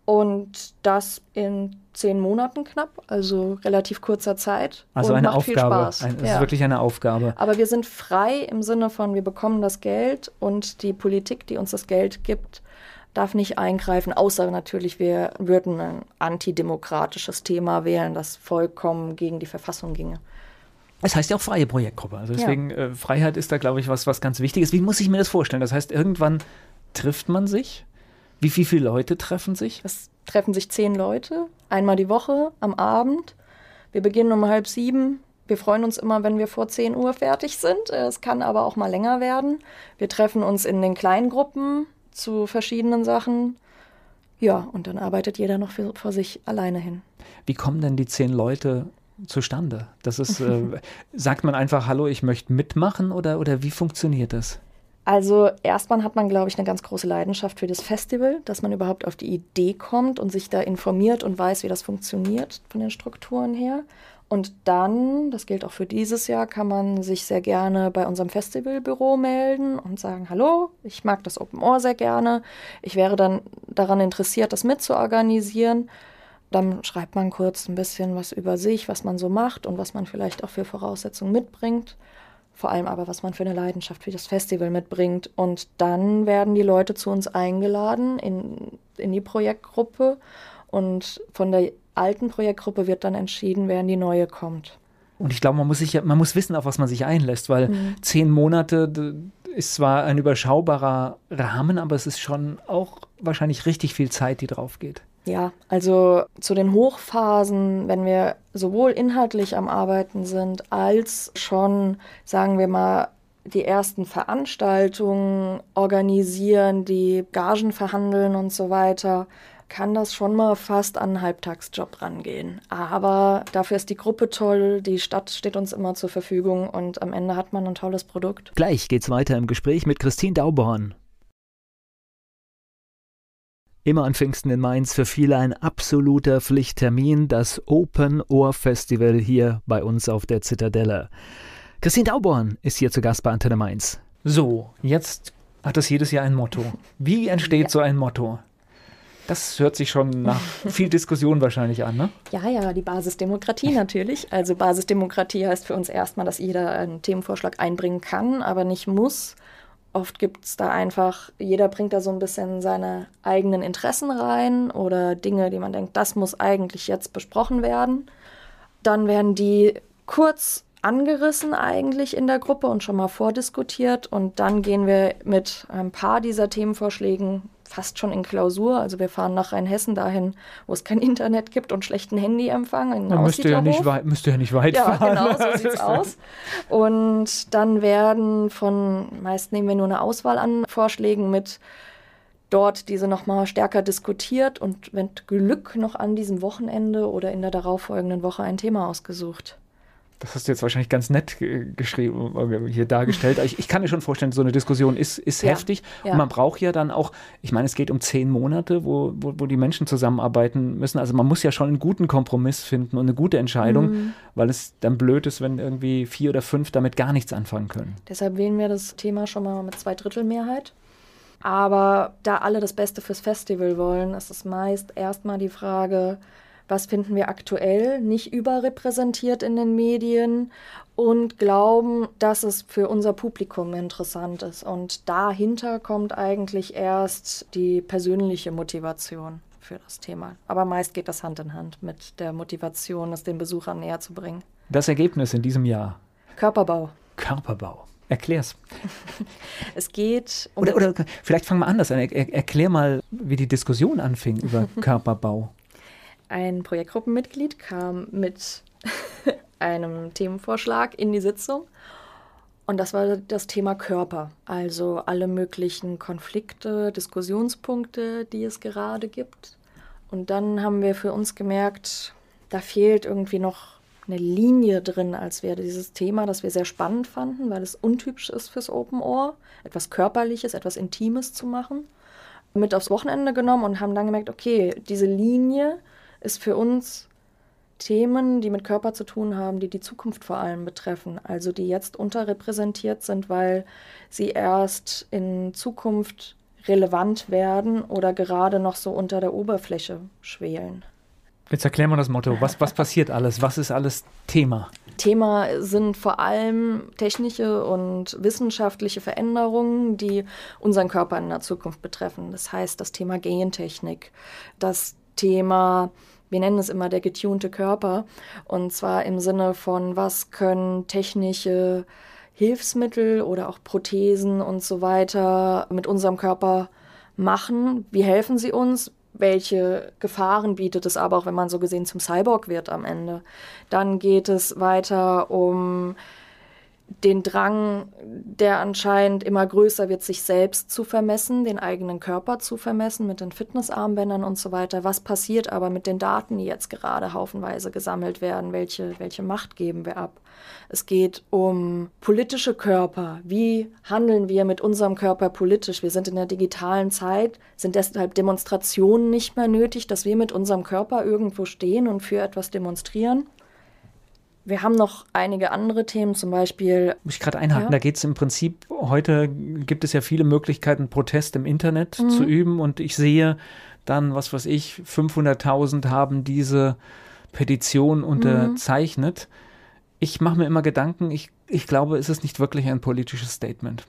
Und das in zehn Monaten knapp, also relativ kurzer Zeit. Also und eine macht Aufgabe. Viel Spaß. Ein, ja. ist wirklich eine Aufgabe. Aber wir sind frei im Sinne von, wir bekommen das Geld und die Politik, die uns das Geld gibt, darf nicht eingreifen, außer natürlich, wir würden ein antidemokratisches Thema wählen, das vollkommen gegen die Verfassung ginge. Es heißt ja auch freie Projektgruppe. Also deswegen, ja. äh, Freiheit ist da, glaube ich, was, was ganz Wichtiges. Wie muss ich mir das vorstellen? Das heißt, irgendwann trifft man sich. Wie, wie viele Leute treffen sich? Es treffen sich zehn Leute, einmal die Woche am Abend. Wir beginnen um halb sieben. Wir freuen uns immer, wenn wir vor 10 Uhr fertig sind. Es kann aber auch mal länger werden. Wir treffen uns in den Kleingruppen zu verschiedenen Sachen. Ja, und dann arbeitet jeder noch für, vor sich alleine hin. Wie kommen denn die zehn Leute zustande? Das ist, äh, sagt man einfach, hallo, ich möchte mitmachen oder, oder wie funktioniert das? Also erstmal hat man, glaube ich, eine ganz große Leidenschaft für das Festival, dass man überhaupt auf die Idee kommt und sich da informiert und weiß, wie das funktioniert von den Strukturen her. Und dann, das gilt auch für dieses Jahr, kann man sich sehr gerne bei unserem Festivalbüro melden und sagen, hallo, ich mag das Open Ohr sehr gerne. Ich wäre dann daran interessiert, das mitzuorganisieren. Dann schreibt man kurz ein bisschen was über sich, was man so macht und was man vielleicht auch für Voraussetzungen mitbringt. Vor allem aber, was man für eine Leidenschaft für das Festival mitbringt. Und dann werden die Leute zu uns eingeladen in, in die Projektgruppe. Und von der alten Projektgruppe wird dann entschieden, wer in die neue kommt. Und ich glaube, man muss sich ja, man muss wissen, auf was man sich einlässt, weil mhm. zehn Monate ist zwar ein überschaubarer Rahmen, aber es ist schon auch wahrscheinlich richtig viel Zeit, die drauf geht. Ja, also zu den Hochphasen, wenn wir sowohl inhaltlich am Arbeiten sind, als schon, sagen wir mal, die ersten Veranstaltungen organisieren, die Gagen verhandeln und so weiter, kann das schon mal fast an einen Halbtagsjob rangehen. Aber dafür ist die Gruppe toll, die Stadt steht uns immer zur Verfügung und am Ende hat man ein tolles Produkt. Gleich geht's weiter im Gespräch mit Christine Dauborn. Immer an Pfingsten in Mainz für viele ein absoluter Pflichttermin, das Open Ohr Festival hier bei uns auf der Zitadelle. Christine Dauborn ist hier zu Gast bei Antenne Mainz. So, jetzt hat das jedes Jahr ein Motto. Wie entsteht ja. so ein Motto? Das hört sich schon nach viel Diskussion wahrscheinlich an, ne? Ja, ja, die Basisdemokratie natürlich. Also Basisdemokratie heißt für uns erstmal, dass jeder einen Themenvorschlag einbringen kann, aber nicht muss. Oft gibt es da einfach, jeder bringt da so ein bisschen seine eigenen Interessen rein oder Dinge, die man denkt, das muss eigentlich jetzt besprochen werden. Dann werden die kurz angerissen eigentlich in der Gruppe und schon mal vordiskutiert und dann gehen wir mit ein paar dieser Themenvorschlägen fast schon in Klausur. Also wir fahren nach Rheinhessen dahin, wo es kein Internet gibt und schlechten Handyempfang. In Man müsste ja, nicht weit, müsste ja nicht weit ja, fahren. Ja, genau, so sieht's aus. Und dann werden von, meist nehmen wir nur eine Auswahl an Vorschlägen mit, dort diese nochmal stärker diskutiert und mit Glück noch an diesem Wochenende oder in der darauffolgenden Woche ein Thema ausgesucht das hast du jetzt wahrscheinlich ganz nett geschrieben, äh, hier dargestellt. Ich, ich kann mir schon vorstellen, so eine Diskussion ist, ist ja, heftig. Ja. Und man braucht ja dann auch, ich meine, es geht um zehn Monate, wo, wo, wo, die Menschen zusammenarbeiten müssen. Also man muss ja schon einen guten Kompromiss finden und eine gute Entscheidung, mhm. weil es dann blöd ist, wenn irgendwie vier oder fünf damit gar nichts anfangen können. Deshalb wählen wir das Thema schon mal mit zwei Drittel Mehrheit. Aber da alle das Beste fürs Festival wollen, ist es meist erstmal die Frage, was finden wir aktuell nicht überrepräsentiert in den Medien und glauben, dass es für unser Publikum interessant ist. Und dahinter kommt eigentlich erst die persönliche Motivation. für das Thema. Aber meist geht das Hand in Hand mit der Motivation, es den Besuchern näher zu bringen. Das Ergebnis in diesem Jahr? Körperbau. Körperbau. Erklär's. es geht um. Oder, oder vielleicht fangen wir anders an. Er, erklär mal, wie die Diskussion anfing über Körperbau. Ein Projektgruppenmitglied kam mit einem Themenvorschlag in die Sitzung. Und das war das Thema Körper. Also alle möglichen Konflikte, Diskussionspunkte, die es gerade gibt. Und dann haben wir für uns gemerkt, da fehlt irgendwie noch eine Linie drin, als wäre dieses Thema, das wir sehr spannend fanden, weil es untypisch ist fürs Open Ohr, etwas Körperliches, etwas Intimes zu machen, mit aufs Wochenende genommen und haben dann gemerkt, okay, diese Linie ist für uns Themen, die mit Körper zu tun haben, die die Zukunft vor allem betreffen, also die jetzt unterrepräsentiert sind, weil sie erst in Zukunft relevant werden oder gerade noch so unter der Oberfläche schwelen. Jetzt erklären wir das Motto. Was, was passiert alles? Was ist alles Thema? Thema sind vor allem technische und wissenschaftliche Veränderungen, die unseren Körper in der Zukunft betreffen. Das heißt, das Thema Gentechnik, das Thema, wir nennen es immer der getunte Körper, und zwar im Sinne von, was können technische Hilfsmittel oder auch Prothesen und so weiter mit unserem Körper machen? Wie helfen sie uns? welche Gefahren bietet es aber auch, wenn man so gesehen zum Cyborg wird am Ende. Dann geht es weiter um den Drang, der anscheinend immer größer wird, sich selbst zu vermessen, den eigenen Körper zu vermessen mit den Fitnessarmbändern und so weiter. Was passiert aber mit den Daten, die jetzt gerade haufenweise gesammelt werden? Welche, welche Macht geben wir ab? Es geht um politische Körper. Wie handeln wir mit unserem Körper politisch? Wir sind in der digitalen Zeit, sind deshalb Demonstrationen nicht mehr nötig, dass wir mit unserem Körper irgendwo stehen und für etwas demonstrieren. Wir haben noch einige andere Themen, zum Beispiel. Muss ich gerade einhaken, ja? da geht es im Prinzip, heute gibt es ja viele Möglichkeiten, Protest im Internet mhm. zu üben und ich sehe dann, was weiß ich, 500.000 haben diese Petition unterzeichnet. Mhm. Ich mache mir immer Gedanken, ich, ich glaube, es ist nicht wirklich ein politisches Statement.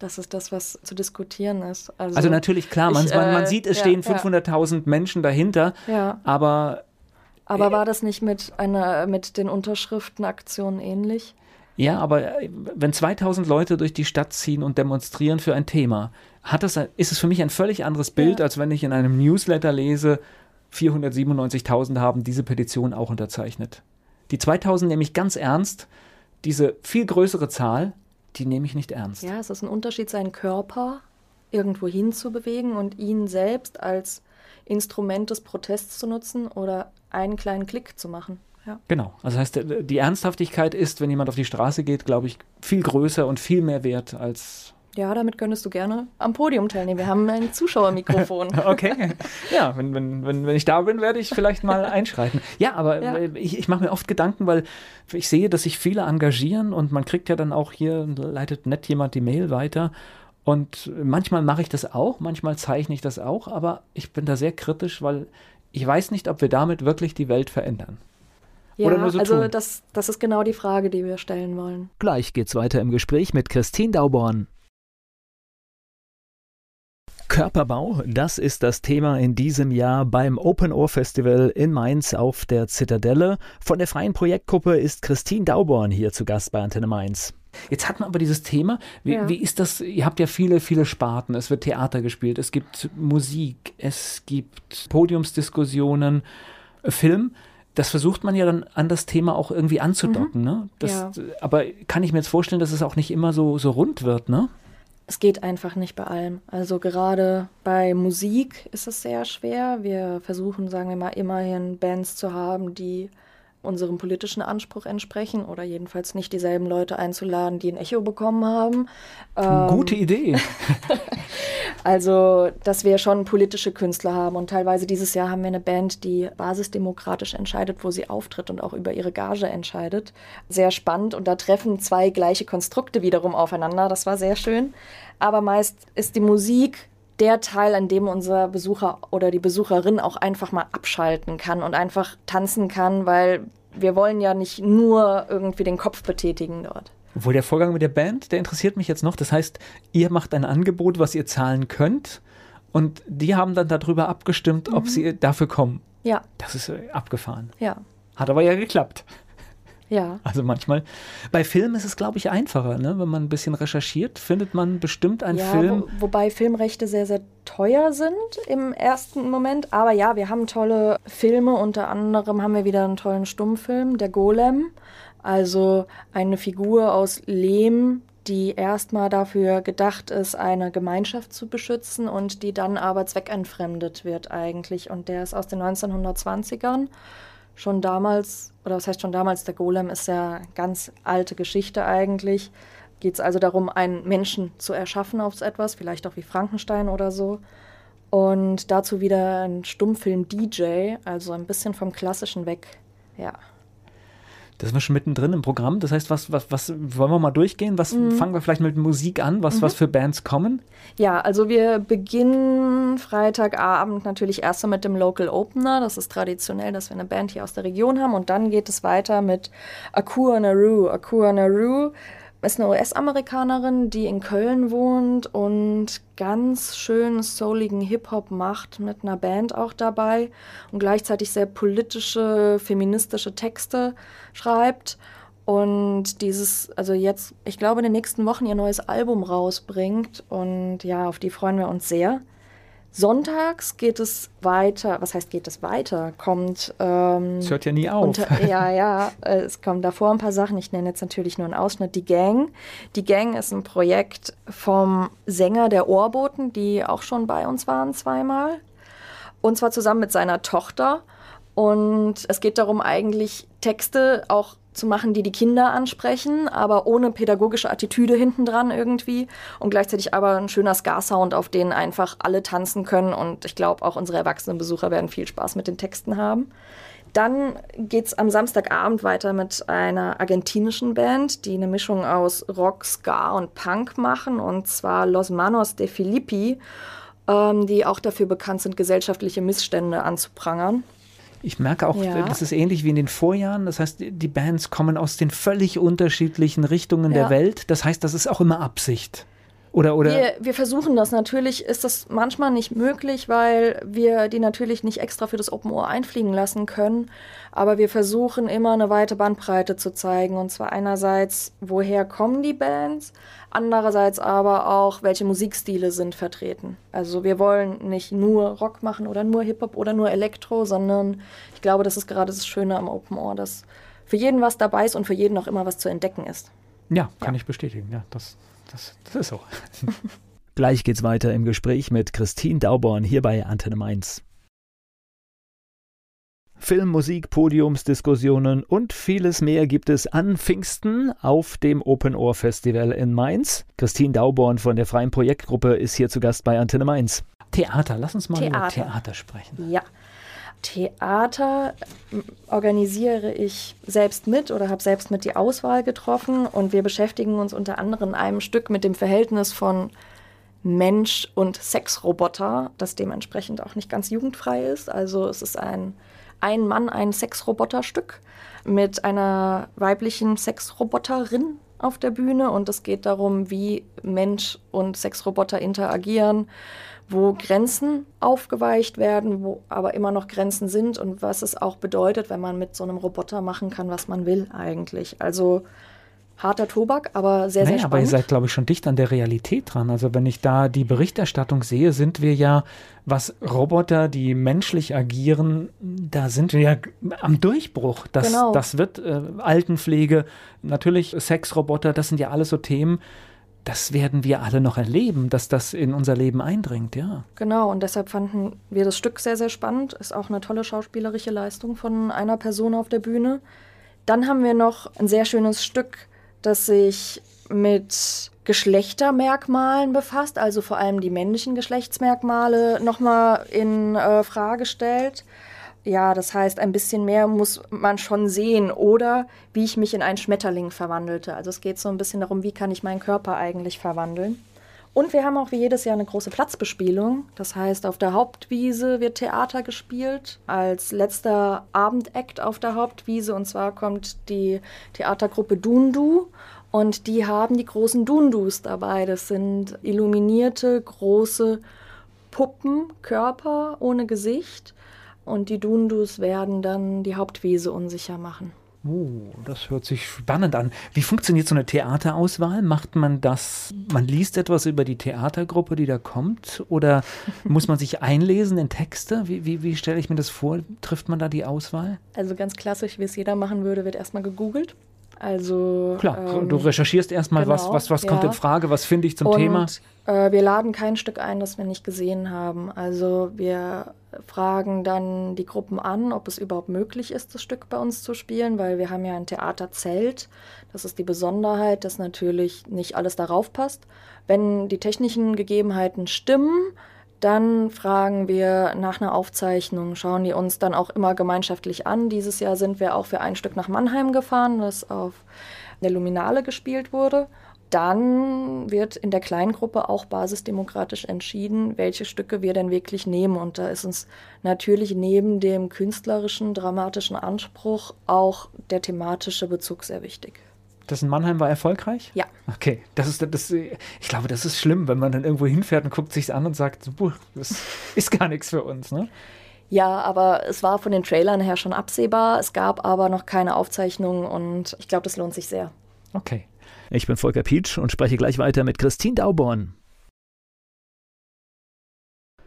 Das ist das, was zu diskutieren ist. Also, also natürlich, klar, man, ich, man, man, äh, sieht, es ja, stehen 500.000 ja. Menschen dahinter, ja. aber aber war das nicht mit einer mit den Unterschriftenaktionen ähnlich? Ja, aber äh, wenn 2000 Leute durch die Stadt ziehen und demonstrieren für ein Thema, hat das, ist es für mich ein völlig anderes Bild, ja. als wenn ich in einem Newsletter lese, 497.000 haben diese Petition auch unterzeichnet. Die 2000 nehme ich ganz ernst. Diese viel größere Zahl, die nehme ich nicht ernst. Ja, es ist ein Unterschied, seinen Körper irgendwo hinzubewegen und ihn selbst als Instrument des Protests zu nutzen oder einen kleinen Klick zu machen. Ja. Genau. Also das heißt, die Ernsthaftigkeit ist, wenn jemand auf die Straße geht, glaube ich, viel größer und viel mehr wert als. Ja, damit könntest du gerne am Podium teilnehmen. Wir haben ein Zuschauermikrofon. okay. Ja, wenn, wenn, wenn, wenn ich da bin, werde ich vielleicht mal einschreiten. Ja, aber ja. ich, ich mache mir oft Gedanken, weil ich sehe, dass sich viele engagieren und man kriegt ja dann auch hier, leitet nett jemand die Mail weiter. Und manchmal mache ich das auch, manchmal zeichne ich das auch, aber ich bin da sehr kritisch, weil ich weiß nicht, ob wir damit wirklich die Welt verändern. Ja, Oder nur so also das, das ist genau die Frage, die wir stellen wollen. Gleich geht's weiter im Gespräch mit Christine Dauborn. Körperbau, das ist das Thema in diesem Jahr beim Open Ohr Festival in Mainz auf der Zitadelle. Von der freien Projektgruppe ist Christine Dauborn hier zu Gast bei Antenne Mainz. Jetzt hat man aber dieses Thema. Wie, ja. wie, ist das? Ihr habt ja viele, viele Sparten. Es wird Theater gespielt, es gibt Musik, es gibt Podiumsdiskussionen, Film. Das versucht man ja dann an das Thema auch irgendwie anzudocken. Mhm. Ne? Das, ja. Aber kann ich mir jetzt vorstellen, dass es auch nicht immer so, so rund wird, ne? Es geht einfach nicht bei allem. Also gerade bei Musik ist es sehr schwer. Wir versuchen, sagen wir mal, immerhin Bands zu haben, die unserem politischen Anspruch entsprechen oder jedenfalls nicht dieselben Leute einzuladen, die ein Echo bekommen haben. Ähm, Gute Idee. also, dass wir schon politische Künstler haben und teilweise dieses Jahr haben wir eine Band, die basisdemokratisch entscheidet, wo sie auftritt und auch über ihre Gage entscheidet. Sehr spannend und da treffen zwei gleiche Konstrukte wiederum aufeinander. Das war sehr schön. Aber meist ist die Musik der Teil, an dem unser Besucher oder die Besucherin auch einfach mal abschalten kann und einfach tanzen kann, weil wir wollen ja nicht nur irgendwie den Kopf betätigen dort. Obwohl der Vorgang mit der Band, der interessiert mich jetzt noch. Das heißt, ihr macht ein Angebot, was ihr zahlen könnt Und die haben dann darüber abgestimmt, ob sie dafür kommen. Ja, Das ist äh, abgefahren. ja, Hat aber ja geklappt. Ja. Also manchmal. Bei Filmen ist es, glaube ich, einfacher. Ne? Wenn man ein bisschen recherchiert, findet man bestimmt einen ja, Film. Wo, wobei Filmrechte sehr, sehr teuer sind im ersten Moment. Aber ja, wir haben tolle Filme. Unter anderem haben wir wieder einen tollen Stummfilm, der Golem. Also eine Figur aus Lehm, die erstmal dafür gedacht ist, eine Gemeinschaft zu beschützen und die dann aber zweckentfremdet wird eigentlich. Und der ist aus den 1920ern. Schon damals, oder was heißt schon damals, der Golem ist ja ganz alte Geschichte eigentlich. Geht es also darum, einen Menschen zu erschaffen aus etwas, vielleicht auch wie Frankenstein oder so. Und dazu wieder ein Stummfilm DJ, also ein bisschen vom Klassischen weg. Ja. Das sind wir schon mittendrin im Programm. Das heißt, was, was, was wollen wir mal durchgehen? Was Mhm. fangen wir vielleicht mit Musik an? Was, was für Bands kommen? Ja, also wir beginnen Freitagabend natürlich erst mit dem Local Opener. Das ist traditionell, dass wir eine Band hier aus der Region haben. Und dann geht es weiter mit Akua Naru. Akua Naru ist eine US-Amerikanerin, die in Köln wohnt und ganz schön souligen Hip-Hop macht, mit einer Band auch dabei und gleichzeitig sehr politische, feministische Texte schreibt. Und dieses, also jetzt, ich glaube, in den nächsten Wochen ihr neues Album rausbringt. Und ja, auf die freuen wir uns sehr. Sonntags geht es weiter, was heißt geht es weiter? Kommt ähm, Es hört ja nie auf. unter, ja, ja, äh, es kommen davor ein paar Sachen. Ich nenne jetzt natürlich nur einen Ausschnitt. Die Gang. Die Gang ist ein Projekt vom Sänger der Ohrboten, die auch schon bei uns waren zweimal. Und zwar zusammen mit seiner Tochter. Und es geht darum, eigentlich Texte auch zu machen, die die Kinder ansprechen, aber ohne pädagogische Attitüde hintendran irgendwie und gleichzeitig aber ein schöner Ska-Sound, auf den einfach alle tanzen können und ich glaube auch unsere erwachsenen Besucher werden viel Spaß mit den Texten haben. Dann geht es am Samstagabend weiter mit einer argentinischen Band, die eine Mischung aus Rock, Ska und Punk machen, und zwar Los Manos de Filippi, ähm, die auch dafür bekannt sind, gesellschaftliche Missstände anzuprangern. Ich merke auch, Ja. das ist ähnlich wie in den Vorjahren. Das heißt, die Bands kommen aus den völlig unterschiedlichen Richtungen der Ja. Welt. Das heißt, das ist auch immer Absicht. Oder, oder Wir, wir versuchen das. Natürlich ist das manchmal nicht möglich, weil wir die natürlich nicht extra für das Open Ohr einfliegen lassen können. Aber wir versuchen immer eine weite Bandbreite zu zeigen. Und zwar einerseits, woher kommen die Bands? Andererseits aber auch, welche Musikstile sind vertreten. Also wir wollen nicht nur Rock machen oder nur Hip-Hop oder nur Elektro, sondern ich glaube, das ist gerade das Schöne am Open Ohr, dass für jeden was dabei ist und für jeden auch immer was zu entdecken ist. ja, kann ich bestätigen. Ja, das, das, das ist so. Gleich geht's weiter im Gespräch mit Christine Dauborn hier bei Antenne Mainz. Film, Musik, Podiumsdiskussionen und vieles mehr gibt es an Pfingsten auf dem Open Ohr Festival in Mainz. Christine Dauborn von der Freien Projektgruppe ist hier zu Gast bei Antenne Mainz. Theater, lass uns mal über Theater. Theater sprechen. Ja. Theater organisiere ich selbst mit oder habe selbst mit die Auswahl getroffen. Und wir beschäftigen uns unter anderem in einem Stück mit dem Verhältnis von Mensch und Sexroboter, das dementsprechend auch nicht ganz jugendfrei ist. Also es ist ein ein Mann, ein Sexroboterstück mit einer weiblichen Sexroboterin auf der Bühne. Und es geht darum, wie Mensch und Sexroboter interagieren, wo Grenzen aufgeweicht werden, wo aber immer noch Grenzen sind und was es auch bedeutet, wenn man mit so einem Roboter machen kann, was man will eigentlich. Also harter Tobak, aber sehr, sehr Naja, aber ihr spannend. seid, glaube ich, schon dicht an der Realität dran. Also wenn ich da die Berichterstattung sehe, sind wir ja, was Roboter, die menschlich agieren, da sind wir ja am Durchbruch. Das, Genau. das wird äh, Altenpflege, natürlich Sexroboter, das sind ja alles so Themen, das werden wir alle noch erleben, dass das in unser Leben eindringt, ja. Genau, und deshalb fanden wir das Stück sehr, sehr spannend. Ist auch eine tolle schauspielerische Leistung von einer Person auf der Bühne. Dann haben wir noch ein sehr schönes Stück, das sich mit Geschlechtermerkmalen befasst, also vor allem die männlichen Geschlechtsmerkmale nochmal in äh, Frage stellt. Ja, das heißt, ein bisschen mehr muss man schon sehen oder wie ich mich in einen Schmetterling verwandelte. Also es geht so ein bisschen darum, wie kann ich meinen Körper eigentlich verwandeln. Und wir haben auch wie jedes Jahr eine große Platzbespielung. Das heißt, auf der Hauptwiese wird Theater gespielt. Als letzter Abendakt auf der Hauptwiese. Und zwar kommt die Theatergruppe Dundu. Und die haben die großen Dundus dabei. Das sind illuminierte, große Puppen, Körper ohne Gesicht. Und die Dundus werden dann die Hauptwiese unsicher machen. Oh, das hört sich spannend an. Wie funktioniert so eine Theaterauswahl? Macht man das, man liest etwas über die Theatergruppe, die da kommt? Oder muss man sich einlesen in Texte? Wie, wie, wie stelle ich mir das vor? Trifft man da die Auswahl? Also ganz klassisch, wie es jeder machen würde, wird erstmal gegoogelt. Also klar, ähm, du recherchierst erstmal, genau, was, was, was ja. kommt in Frage, was finde ich zum Und, Thema. Äh, wir laden kein Stück ein, das wir nicht gesehen haben. Also wir fragen dann die Gruppen an, ob es überhaupt möglich ist, das Stück bei uns zu spielen, weil wir haben ja ein Theaterzelt. Das ist die Besonderheit, dass natürlich nicht alles darauf passt. Wenn die technischen Gegebenheiten stimmen, dann fragen wir nach einer Aufzeichnung, schauen die uns dann auch immer gemeinschaftlich an. Dieses Jahr sind wir auch für ein Stück nach Mannheim gefahren, das auf der Luminale gespielt wurde. Dann wird in der Kleingruppe auch basisdemokratisch entschieden, welche Stücke wir denn wirklich nehmen. Und da ist uns natürlich neben dem künstlerischen, dramatischen Anspruch auch der thematische Bezug sehr wichtig. Das in Mannheim war erfolgreich? Ja. Okay, das ist, das, ich glaube, das ist schlimm, wenn man dann irgendwo hinfährt und guckt sich an und sagt, das ist gar nichts für uns, ne? Ja, aber es war von den Trailern her schon absehbar. Es gab aber noch keine Aufzeichnungen und ich glaube, das lohnt sich sehr. Okay. Ich bin Volker Pietsch und spreche gleich weiter mit Christine Dauborn.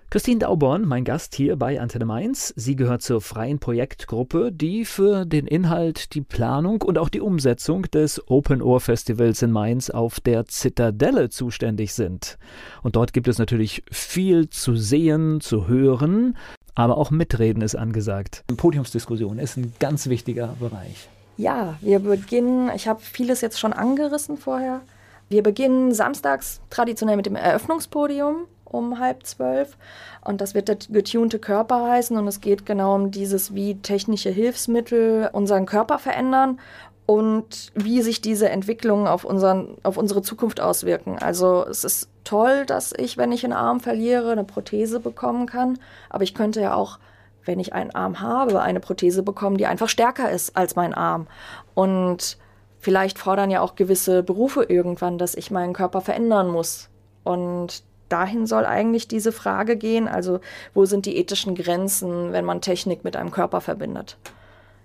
Christine Dauborn, mein Gast hier bei Antenne Mainz. Sie gehört zur freien Projektgruppe, die für den Inhalt, die Planung und auch die Umsetzung des Open Ohr Festivals in Mainz auf der Zitadelle zuständig sind. Und dort gibt es natürlich viel zu sehen, zu hören, aber auch Mitreden ist angesagt. Podiumsdiskussion ist ein ganz wichtiger Bereich. Ja, wir beginnen, ich habe vieles jetzt schon angerissen vorher. Wir beginnen samstags traditionell mit dem Eröffnungspodium um halb zwölf. Und das wird der getunte Körper heißen. Und es geht genau um dieses, wie technische Hilfsmittel unseren Körper verändern und wie sich diese Entwicklungen auf, unseren, auf unsere Zukunft auswirken. Also es ist toll, dass ich, wenn ich einen Arm verliere, eine Prothese bekommen kann. Aber ich könnte ja auch, wenn ich einen Arm habe, eine Prothese bekommen, die einfach stärker ist als mein Arm. Und vielleicht fordern ja auch gewisse Berufe irgendwann, dass ich meinen Körper verändern muss. Und dahin soll eigentlich diese Frage gehen. Also wo sind die ethischen Grenzen, wenn man Technik mit einem Körper verbindet?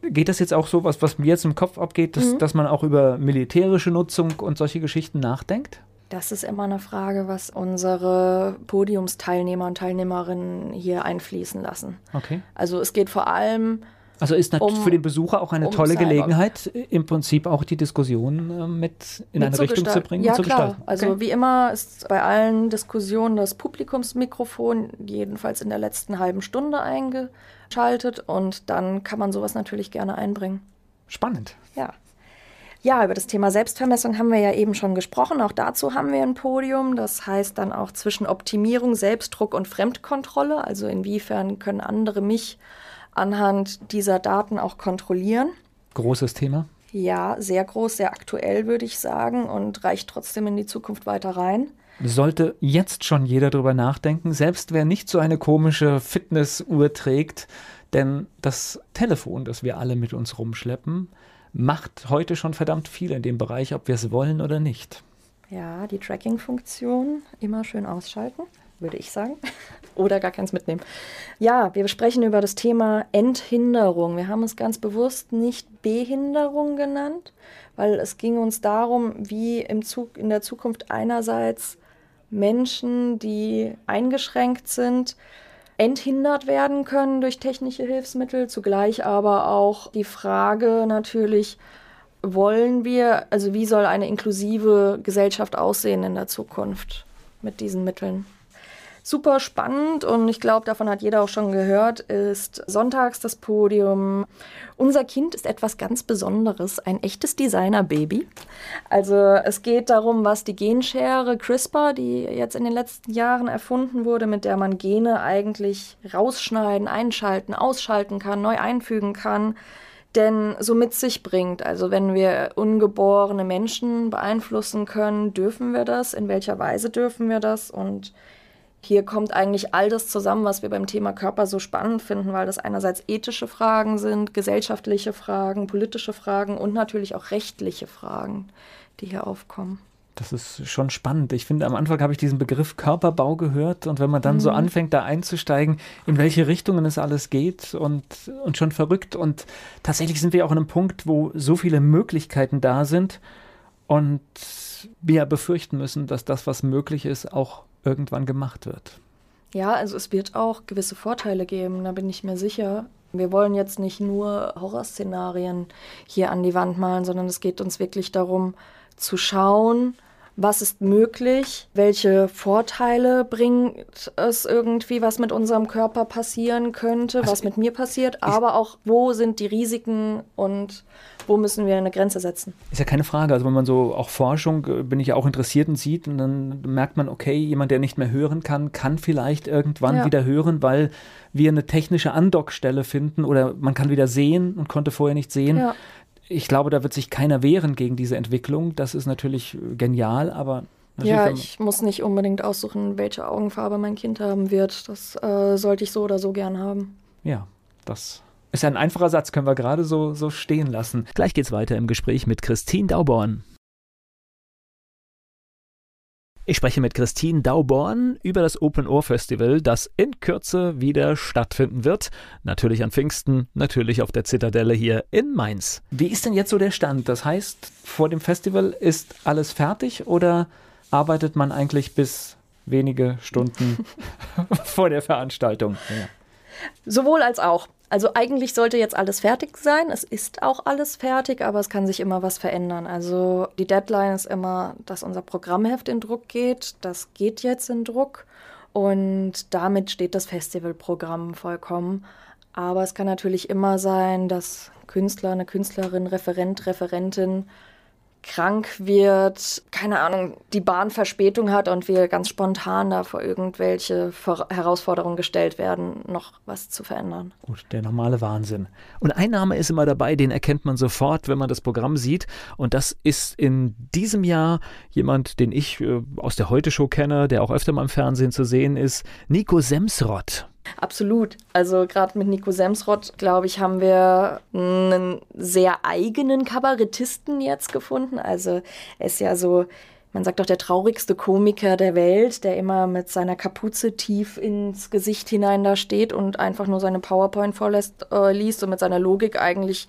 Geht das jetzt auch so, was, was mir jetzt im Kopf abgeht, dass, mhm. dass man auch über militärische Nutzung und solche Geschichten nachdenkt? Das ist immer eine Frage, was unsere Podiumsteilnehmer und Teilnehmerinnen hier einfließen lassen. Okay. Also es geht vor allem also ist natürlich um, für den Besucher auch eine um tolle Gelegenheit, im Prinzip auch die Diskussion äh, mit in mit eine Richtung zu bringen ja, und zu klar. gestalten. Also okay. wie immer ist bei allen Diskussionen das Publikumsmikrofon jedenfalls in der letzten halben Stunde eingeschaltet und dann kann man sowas natürlich gerne einbringen. Spannend. Ja. Ja, über das Thema Selbstvermessung haben wir ja eben schon gesprochen. Auch dazu haben wir ein Podium. Das heißt dann auch zwischen Optimierung, Selbstdruck und Fremdkontrolle. Also inwiefern können andere mich anhand dieser Daten auch kontrollieren. Großes Thema. Ja, sehr groß, sehr aktuell, würde ich sagen, und reicht trotzdem in die Zukunft weiter rein. Sollte jetzt schon jeder darüber nachdenken, selbst wer nicht so eine komische Fitnessuhr trägt, denn das Telefon, das wir alle mit uns rumschleppen, macht heute schon verdammt viel in dem Bereich, ob wir es wollen oder nicht. Ja, die Tracking-Funktion immer schön ausschalten würde ich sagen. Oder gar keins mitnehmen. Ja, wir sprechen über das Thema Enthinderung. Wir haben es ganz bewusst nicht Behinderung genannt, weil es ging uns darum, wie im Zug, in der Zukunft einerseits Menschen, die eingeschränkt sind, enthindert werden können durch technische Hilfsmittel, zugleich aber auch die Frage natürlich, wollen wir, also wie soll eine inklusive Gesellschaft aussehen in der Zukunft mit diesen Mitteln? Super spannend und ich glaube, davon hat jeder auch schon gehört, ist sonntags das Podium. Unser Kind ist etwas ganz Besonderes, ein echtes Designer-Baby. Also es geht darum, was die Genschere CRISPR, die jetzt in den letzten Jahren erfunden wurde, mit der man Gene eigentlich rausschneiden, einschalten, ausschalten kann, neu einfügen kann, denn so mit sich bringt. Also wenn wir ungeborene Menschen beeinflussen können, dürfen wir das? In welcher Weise dürfen wir das? Und hier kommt eigentlich all das zusammen, was wir beim Thema Körper so spannend finden, weil das einerseits ethische Fragen sind, gesellschaftliche Fragen, politische Fragen und natürlich auch rechtliche Fragen, die hier aufkommen. Das ist schon spannend. Ich finde, am Anfang habe ich diesen Begriff Körperbau gehört und wenn man dann mhm. so anfängt, da einzusteigen, in welche Richtungen es alles geht und, und schon verrückt. Und tatsächlich sind wir auch an einem Punkt, wo so viele Möglichkeiten da sind und wir befürchten müssen, dass das, was möglich ist, auch irgendwann gemacht wird. Ja, also es wird auch gewisse Vorteile geben, da bin ich mir sicher. Wir wollen jetzt nicht nur Horrorszenarien hier an die Wand malen, sondern es geht uns wirklich darum, zu schauen, was ist möglich, welche Vorteile bringt es irgendwie, was mit unserem Körper passieren könnte, also was mit mir passiert, aber auch, wo sind die Risiken und wo müssen wir eine Grenze setzen. Ist ja keine Frage. Also wenn man so auch Forschung, äh, bin ich ja auch interessiert und sieht und dann merkt man, okay, jemand, der nicht mehr hören kann, kann vielleicht irgendwann ja. wieder hören, weil wir eine technische Andockstelle finden oder man kann wieder sehen und konnte vorher nicht sehen. Ja ich glaube, da wird sich keiner wehren gegen diese Entwicklung. Das ist natürlich genial, aber. Ja, ich muss nicht unbedingt aussuchen, welche Augenfarbe mein Kind haben wird. Das äh, sollte ich so oder so gern haben. Ja, das ist ja ein einfacher Satz, können wir gerade so, so stehen lassen. Gleich geht's weiter im Gespräch mit Christine Dauborn. Ich spreche mit Christine Dauborn über das Open Ohr Festival, das in Kürze wieder stattfinden wird. Natürlich an Pfingsten, natürlich auf der Zitadelle hier in Mainz. Wie ist denn jetzt so der Stand? Das heißt, vor dem Festival ist alles fertig oder arbeitet man eigentlich bis wenige Stunden vor der Veranstaltung? Ja. Sowohl als auch. Also eigentlich sollte jetzt alles fertig sein. Es ist auch alles fertig, aber es kann sich immer was verändern. Also die Deadline ist immer, dass unser Programmheft in Druck geht. Das geht jetzt in Druck und damit steht das Festivalprogramm vollkommen. Aber es kann natürlich immer sein, dass Künstler, eine Künstlerin, Referent, Referentin krank wird, keine Ahnung, die Bahn Verspätung hat und wir ganz spontan da vor irgendwelche Herausforderungen gestellt werden, noch was zu verändern. Gut, der normale Wahnsinn. Und ein Name ist immer dabei, den erkennt man sofort, wenn man das Programm sieht. Und das ist in diesem Jahr jemand, den ich äh, aus der Heute-Show kenne, der auch öfter mal im Fernsehen zu sehen ist, Nico Semsrott. Absolut. Also gerade mit Nico Semsrott, glaube ich, haben wir einen sehr eigenen Kabarettisten jetzt gefunden. Also er ist ja so, man sagt doch, der traurigste Komiker der Welt, der immer mit seiner Kapuze tief ins Gesicht hinein da steht und einfach nur seine PowerPoint vorlässt, äh, liest und mit seiner Logik eigentlich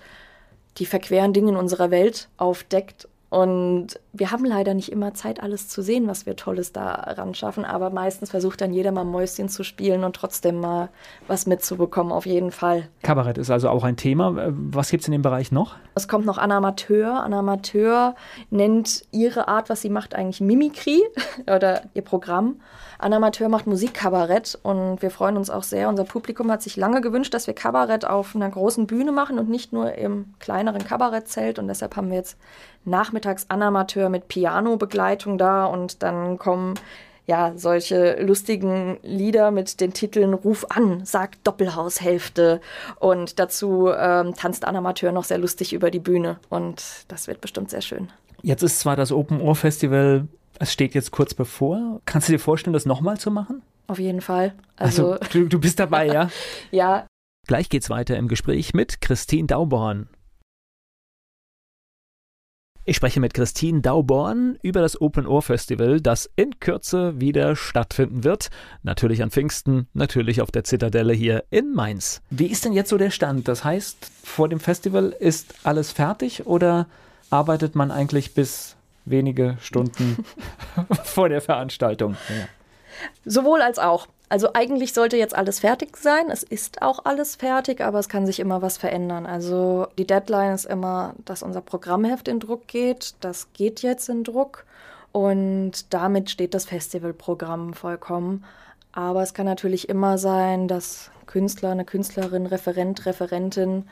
die verqueren Dinge in unserer Welt aufdeckt und wir haben leider nicht immer Zeit, alles zu sehen, was wir Tolles da ran schaffen. Aber meistens versucht dann jeder mal Mäuschen zu spielen und trotzdem mal was mitzubekommen, auf jeden Fall. Kabarett ist also auch ein Thema. Was gibt es in dem Bereich noch? Es kommt noch Anna Amateur. Anna Amateur nennt ihre Art, was sie macht, eigentlich Mimikry oder ihr Programm. Anna Amateur macht Musikkabarett und wir freuen uns auch sehr. Unser Publikum hat sich lange gewünscht, dass wir Kabarett auf einer großen Bühne machen und nicht nur im kleineren Kabarettzelt. Und deshalb haben wir jetzt nachmittags Anamateur mit Piano-Begleitung da und dann kommen ja solche lustigen Lieder mit den Titeln Ruf an, sagt Doppelhaushälfte und dazu ähm, tanzt Anamateur noch sehr lustig über die Bühne und das wird bestimmt sehr schön. Jetzt ist zwar das Open Ohr Festival, es steht jetzt kurz bevor. Kannst du dir vorstellen, das nochmal zu machen? Auf jeden Fall. Also, also du, du bist dabei, ja? ja. Gleich geht's weiter im Gespräch mit Christine Dauborn. Ich spreche mit Christine Dauborn über das Open Ohr Festival, das in Kürze wieder stattfinden wird. Natürlich an Pfingsten, natürlich auf der Zitadelle hier in Mainz. Wie ist denn jetzt so der Stand? Das heißt, vor dem Festival ist alles fertig oder arbeitet man eigentlich bis wenige Stunden vor der Veranstaltung? Ja. Sowohl als auch. Also eigentlich sollte jetzt alles fertig sein. Es ist auch alles fertig, aber es kann sich immer was verändern. Also die Deadline ist immer, dass unser Programmheft in Druck geht. Das geht jetzt in Druck und damit steht das Festivalprogramm vollkommen. Aber es kann natürlich immer sein, dass Künstler, eine Künstlerin, Referent, Referentin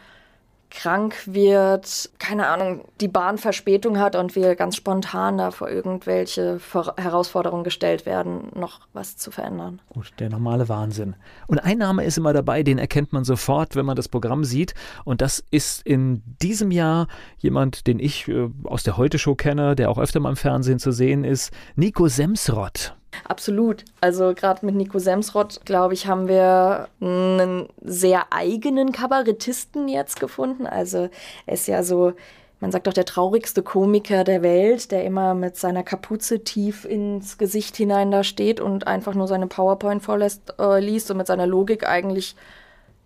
krank wird, keine Ahnung, die Bahn Verspätung hat und wir ganz spontan da vor irgendwelche Herausforderungen gestellt werden, noch was zu verändern. Gut, der normale Wahnsinn. Und ein Name ist immer dabei, den erkennt man sofort, wenn man das Programm sieht. Und das ist in diesem Jahr jemand, den ich äh, aus der Heute-Show kenne, der auch öfter mal im Fernsehen zu sehen ist, Nico Semsrott. Absolut. Also gerade mit Nico Semsrott, glaube ich, haben wir einen sehr eigenen Kabarettisten jetzt gefunden. Also er ist ja so, man sagt doch, der traurigste Komiker der Welt, der immer mit seiner Kapuze tief ins Gesicht hinein da steht und einfach nur seine PowerPoint vorlässt, äh, liest und mit seiner Logik eigentlich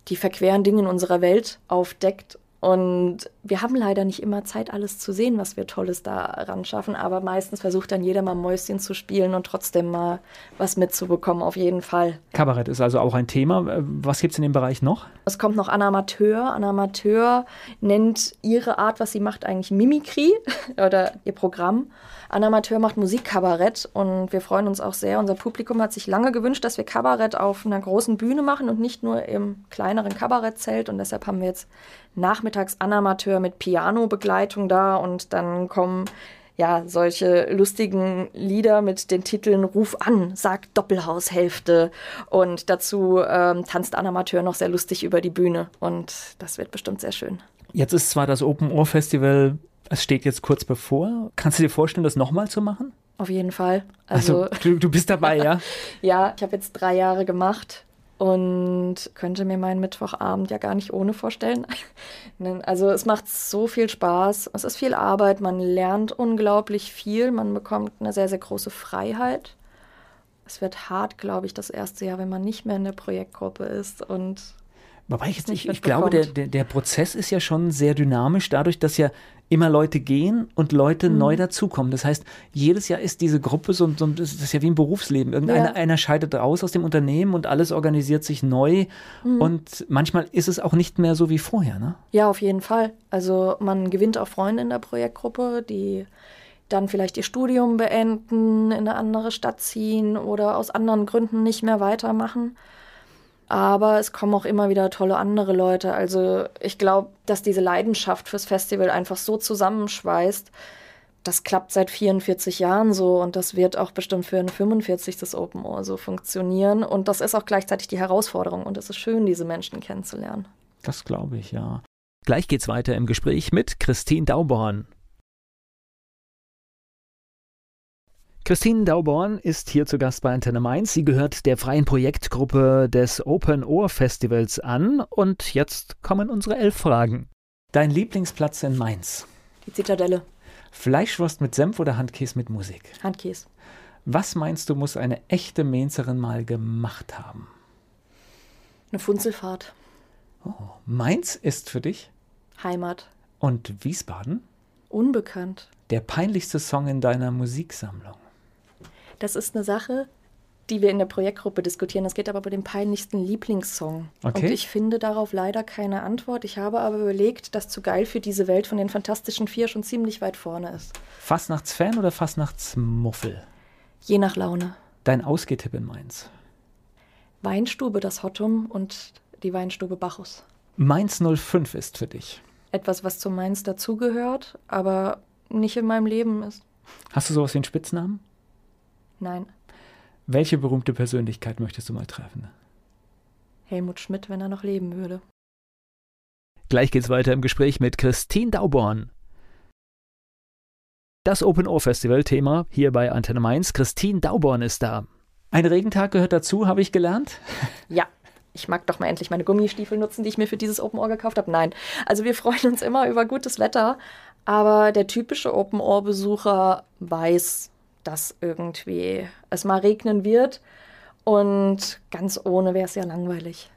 die verqueren Dinge in unserer Welt aufdeckt und wir haben leider nicht immer Zeit, alles zu sehen, was wir Tolles da ran schaffen. Aber meistens versucht dann jeder mal Mäuschen zu spielen und trotzdem mal was mitzubekommen, auf jeden Fall. Kabarett ist also auch ein Thema. Was gibt es in dem Bereich noch? Es kommt noch Anna Amateur. Anna Amateur nennt ihre Art, was sie macht, eigentlich Mimikry oder ihr Programm. Anna Amateur macht Musikkabarett und wir freuen uns auch sehr. Unser Publikum hat sich lange gewünscht, dass wir Kabarett auf einer großen Bühne machen und nicht nur im kleineren Kabarettzelt. Und deshalb haben wir jetzt nachmittags Anna Amateur mit Piano-Begleitung da und dann kommen ja, solche lustigen Lieder mit den Titeln Ruf an, sag Doppelhaushälfte. Und dazu ähm, tanzt Anna Amateur noch sehr lustig über die Bühne. Und das wird bestimmt sehr schön. Jetzt ist zwar das Open Ohr Festival es steht jetzt kurz bevor. Kannst du dir vorstellen, das nochmal zu machen? Auf jeden Fall. Also, also du, du bist dabei, ja? ja, ich habe jetzt drei Jahre gemacht und könnte mir meinen Mittwochabend ja gar nicht ohne vorstellen. also es macht so viel Spaß, es ist viel Arbeit, man lernt unglaublich viel, man bekommt eine sehr, sehr große Freiheit. Es wird hart, glaube ich, das erste Jahr, wenn man nicht mehr in der Projektgruppe ist und Wobei ich jetzt nicht, ich glaube, der, der, der, Prozess ist ja schon sehr dynamisch, dadurch, dass ja immer Leute gehen und Leute mhm. neu dazukommen. Das heißt, jedes Jahr ist diese Gruppe so, so das ist ja wie ein Berufsleben. Irgendeiner ja. einer scheidet raus aus dem Unternehmen und alles organisiert sich neu. Mhm. Und manchmal ist es auch nicht mehr so wie vorher, ne? Ja, auf jeden Fall. Also man gewinnt auch Freunde in der Projektgruppe, die dann vielleicht ihr Studium beenden, in eine andere Stadt ziehen oder aus anderen Gründen nicht mehr weitermachen. Aber es kommen auch immer wieder tolle andere Leute. Also ich glaube, dass diese Leidenschaft fürs Festival einfach so zusammenschweißt. Das klappt seit 44 Jahren so und das wird auch bestimmt für ein 45. das Open Ohr so funktionieren. Und das ist auch gleichzeitig die Herausforderung und es ist schön, diese Menschen kennenzulernen. Das glaube ich, ja. Gleich geht's weiter im Gespräch mit Christine Dauborn. Christine Dauborn ist hier zu Gast bei Antenne Mainz. Sie gehört der freien Projektgruppe des Open Ohr Festivals an. Und jetzt kommen unsere elf Fragen. Dein Lieblingsplatz in Mainz? Die Zitadelle. Fleischwurst mit Senf oder Handkäse mit Musik? Handkäse. Was meinst du, muss eine echte Mainzerin mal gemacht haben? Eine Funzelfahrt. Oh, Mainz ist für dich? Heimat. Und Wiesbaden? Unbekannt. Der peinlichste Song in deiner Musiksammlung? Das ist eine Sache, die wir in der Projektgruppe diskutieren. Das geht aber bei dem peinlichsten Lieblingssong. Okay. Und ich finde darauf leider keine Antwort. Ich habe aber überlegt, dass zu geil für diese Welt von den Fantastischen Vier schon ziemlich weit vorne ist. Fastnachtsfan oder Fastnachtsmuffel? Je nach Laune. Dein Ausgehtipp in Mainz? Weinstube das Hottum und die Weinstube Bacchus. Mainz 05 ist für dich? Etwas, was zu Mainz dazugehört, aber nicht in meinem Leben ist. Hast du sowas wie einen Spitznamen? Nein. Welche berühmte Persönlichkeit möchtest du mal treffen? Helmut Schmidt, wenn er noch leben würde. Gleich geht's weiter im Gespräch mit Christine Dauborn. Das Open Ohr Festival Thema hier bei Antenne Mainz. Christine Dauborn ist da. Ein Regentag gehört dazu, habe ich gelernt. Ja, ich mag doch mal endlich meine Gummistiefel nutzen, die ich mir für dieses Open Ohr gekauft habe. Nein, also wir freuen uns immer über gutes Wetter, aber der typische Open Ohr Besucher weiß, dass irgendwie es mal regnen wird. Und ganz ohne wäre es ja langweilig.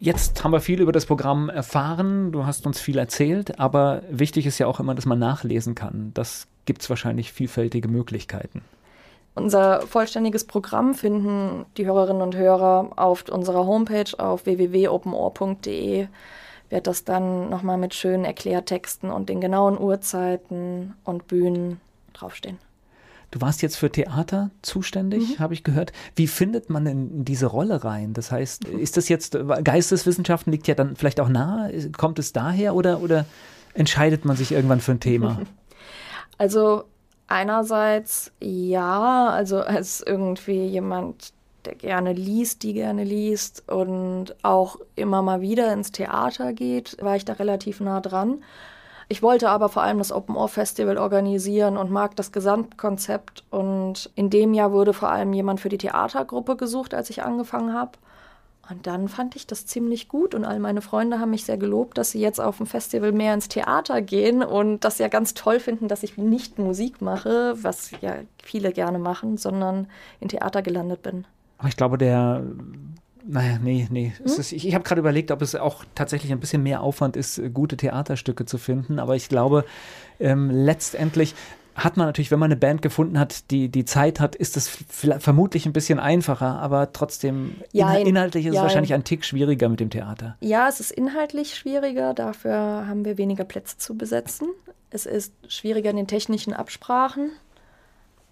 Jetzt haben wir viel über das Programm erfahren, du hast uns viel erzählt, aber wichtig ist ja auch immer, dass man nachlesen kann. Das gibt es wahrscheinlich vielfältige Möglichkeiten. Unser vollständiges Programm finden die Hörerinnen und Hörer auf unserer Homepage auf www.openohr.de. Wird das dann nochmal mit schönen Erklärtexten und den genauen Uhrzeiten und Bühnen draufstehen. Du warst jetzt für Theater zuständig, mhm. habe ich gehört. Wie findet man in diese Rolle rein? Das heißt, ist das jetzt, Geisteswissenschaften liegt ja dann vielleicht auch nahe? Kommt es daher oder, oder entscheidet man sich irgendwann für ein Thema? Also einerseits ja, also als irgendwie jemand, der gerne liest, die gerne liest und auch immer mal wieder ins Theater geht, war ich da relativ nah dran. Ich wollte aber vor allem das Open Ohr Festival organisieren und mag das Gesamtkonzept. Und in dem Jahr wurde vor allem jemand für die Theatergruppe gesucht, als ich angefangen habe. Und dann fand ich das ziemlich gut und all meine Freunde haben mich sehr gelobt, dass sie jetzt auf dem Festival mehr ins Theater gehen und das ja ganz toll finden, dass ich nicht Musik mache, was ja viele gerne machen, sondern in Theater gelandet bin. Aber ich glaube, der naja, nee, nee. Hm? Ist, ich, ich habe gerade überlegt, ob es auch tatsächlich ein bisschen mehr Aufwand ist, gute Theaterstücke zu finden. Aber ich glaube, ähm, letztendlich hat man natürlich, wenn man eine Band gefunden hat, die die Zeit hat, ist es vermutlich ein bisschen einfacher, aber trotzdem ja, inhal inhaltlich ist ja, es wahrscheinlich ein Tick schwieriger mit dem Theater. Ja, es ist inhaltlich schwieriger, dafür haben wir weniger Plätze zu besetzen. Es ist schwieriger in den technischen Absprachen,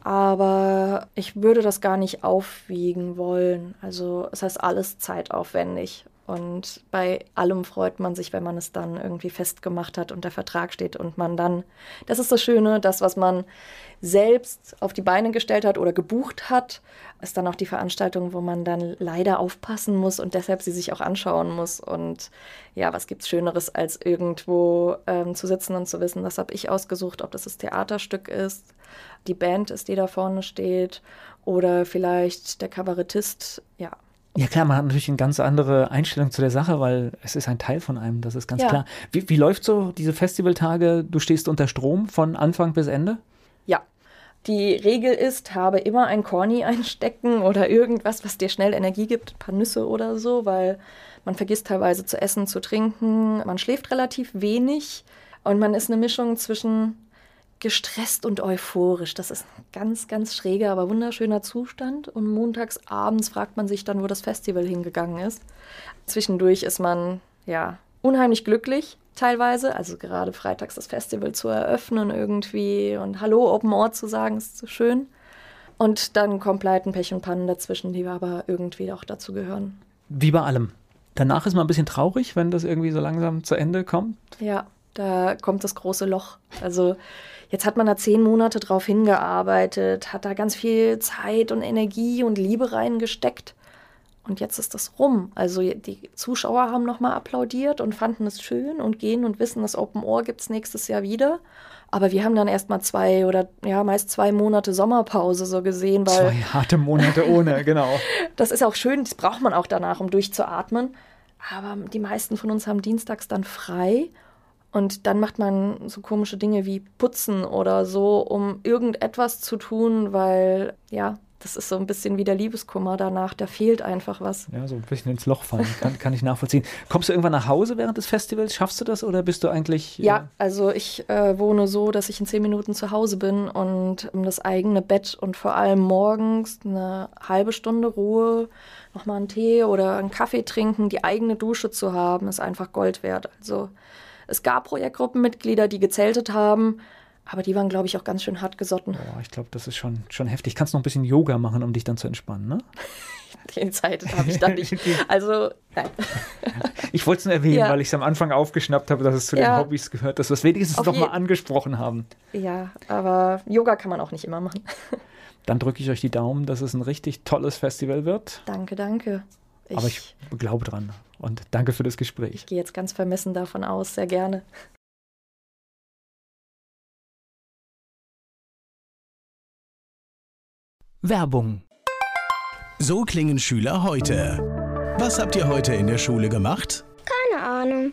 aber ich würde das gar nicht aufwiegen wollen. Also es heißt alles zeitaufwendig und bei allem freut man sich, wenn man es dann irgendwie festgemacht hat und der Vertrag steht und man dann, das ist das Schöne, das, was man selbst auf die Beine gestellt hat oder gebucht hat, ist dann auch die Veranstaltung, wo man dann leider aufpassen muss und deshalb sie sich auch anschauen muss. Und ja, was gibt es Schöneres, als irgendwo ähm, zu sitzen und zu wissen, das habe ich ausgesucht, ob das das Theaterstück ist, die Band ist, die da vorne steht oder vielleicht der Kabarettist, ja. Ja klar, man hat natürlich eine ganz andere Einstellung zu der Sache, weil es ist ein Teil von einem, das ist ganz ja. klar. Wie, wie läuft so diese Festivaltage? Du stehst unter Strom von Anfang bis Ende? Ja. Die Regel ist, habe immer ein Corny einstecken oder irgendwas, was dir schnell Energie gibt, ein paar Nüsse oder so, weil man vergisst teilweise zu essen, zu trinken, man schläft relativ wenig und man ist eine Mischung zwischen gestresst und euphorisch. Das ist ein ganz, ganz schräger, aber wunderschöner Zustand. Und montags abends fragt man sich dann, wo das Festival hingegangen ist. Zwischendurch ist man, ja, unheimlich glücklich teilweise. Also gerade freitags das Festival zu eröffnen irgendwie und Hallo Open Ohr zu sagen, ist so schön. Und dann kommt Leiten, Pech und Pannen dazwischen, die aber irgendwie auch dazu gehören. Wie bei allem. Danach ist man ein bisschen traurig, wenn das irgendwie so langsam zu Ende kommt. Ja, da kommt das große Loch. Also Jetzt hat man da zehn Monate drauf hingearbeitet, hat da ganz viel Zeit und Energie und Liebe reingesteckt. Und jetzt ist das rum. Also die Zuschauer haben nochmal applaudiert und fanden es schön und gehen und wissen, das Open Ohr gibt es nächstes Jahr wieder. Aber wir haben dann erstmal zwei oder ja, meist zwei Monate Sommerpause so gesehen. Weil zwei harte Monate ohne, genau. das ist auch schön, das braucht man auch danach, um durchzuatmen. Aber die meisten von uns haben dienstags dann frei und dann macht man so komische Dinge wie putzen oder so, um irgendetwas zu tun, weil ja, das ist so ein bisschen wie der Liebeskummer danach, da fehlt einfach was. Ja, so ein bisschen ins Loch fallen, kann, kann ich nachvollziehen. Kommst du irgendwann nach Hause während des Festivals? Schaffst du das oder bist du eigentlich. Äh ja, also ich äh, wohne so, dass ich in zehn Minuten zu Hause bin und um das eigene Bett und vor allem morgens eine halbe Stunde Ruhe, nochmal einen Tee oder einen Kaffee trinken, die eigene Dusche zu haben, ist einfach Gold wert. Also es gab Projektgruppenmitglieder, die gezeltet haben, aber die waren, glaube ich, auch ganz schön hart gesotten. Oh, ich glaube, das ist schon, schon heftig. Kannst noch ein bisschen Yoga machen, um dich dann zu entspannen, ne? Die Zeit habe ich dann nicht. Also, nein. Ich wollte es nur erwähnen, ja. weil ich es am Anfang aufgeschnappt habe, dass es zu ja. den Hobbys gehört, dass wir es wenigstens nochmal angesprochen haben. Ja, aber Yoga kann man auch nicht immer machen. Dann drücke ich euch die Daumen, dass es ein richtig tolles Festival wird. Danke, danke. Ich aber ich glaube dran. Und danke für das Gespräch. Ich gehe jetzt ganz vermessen davon aus, sehr gerne. Werbung. So klingen Schüler heute. Was habt ihr heute in der Schule gemacht? Keine Ahnung.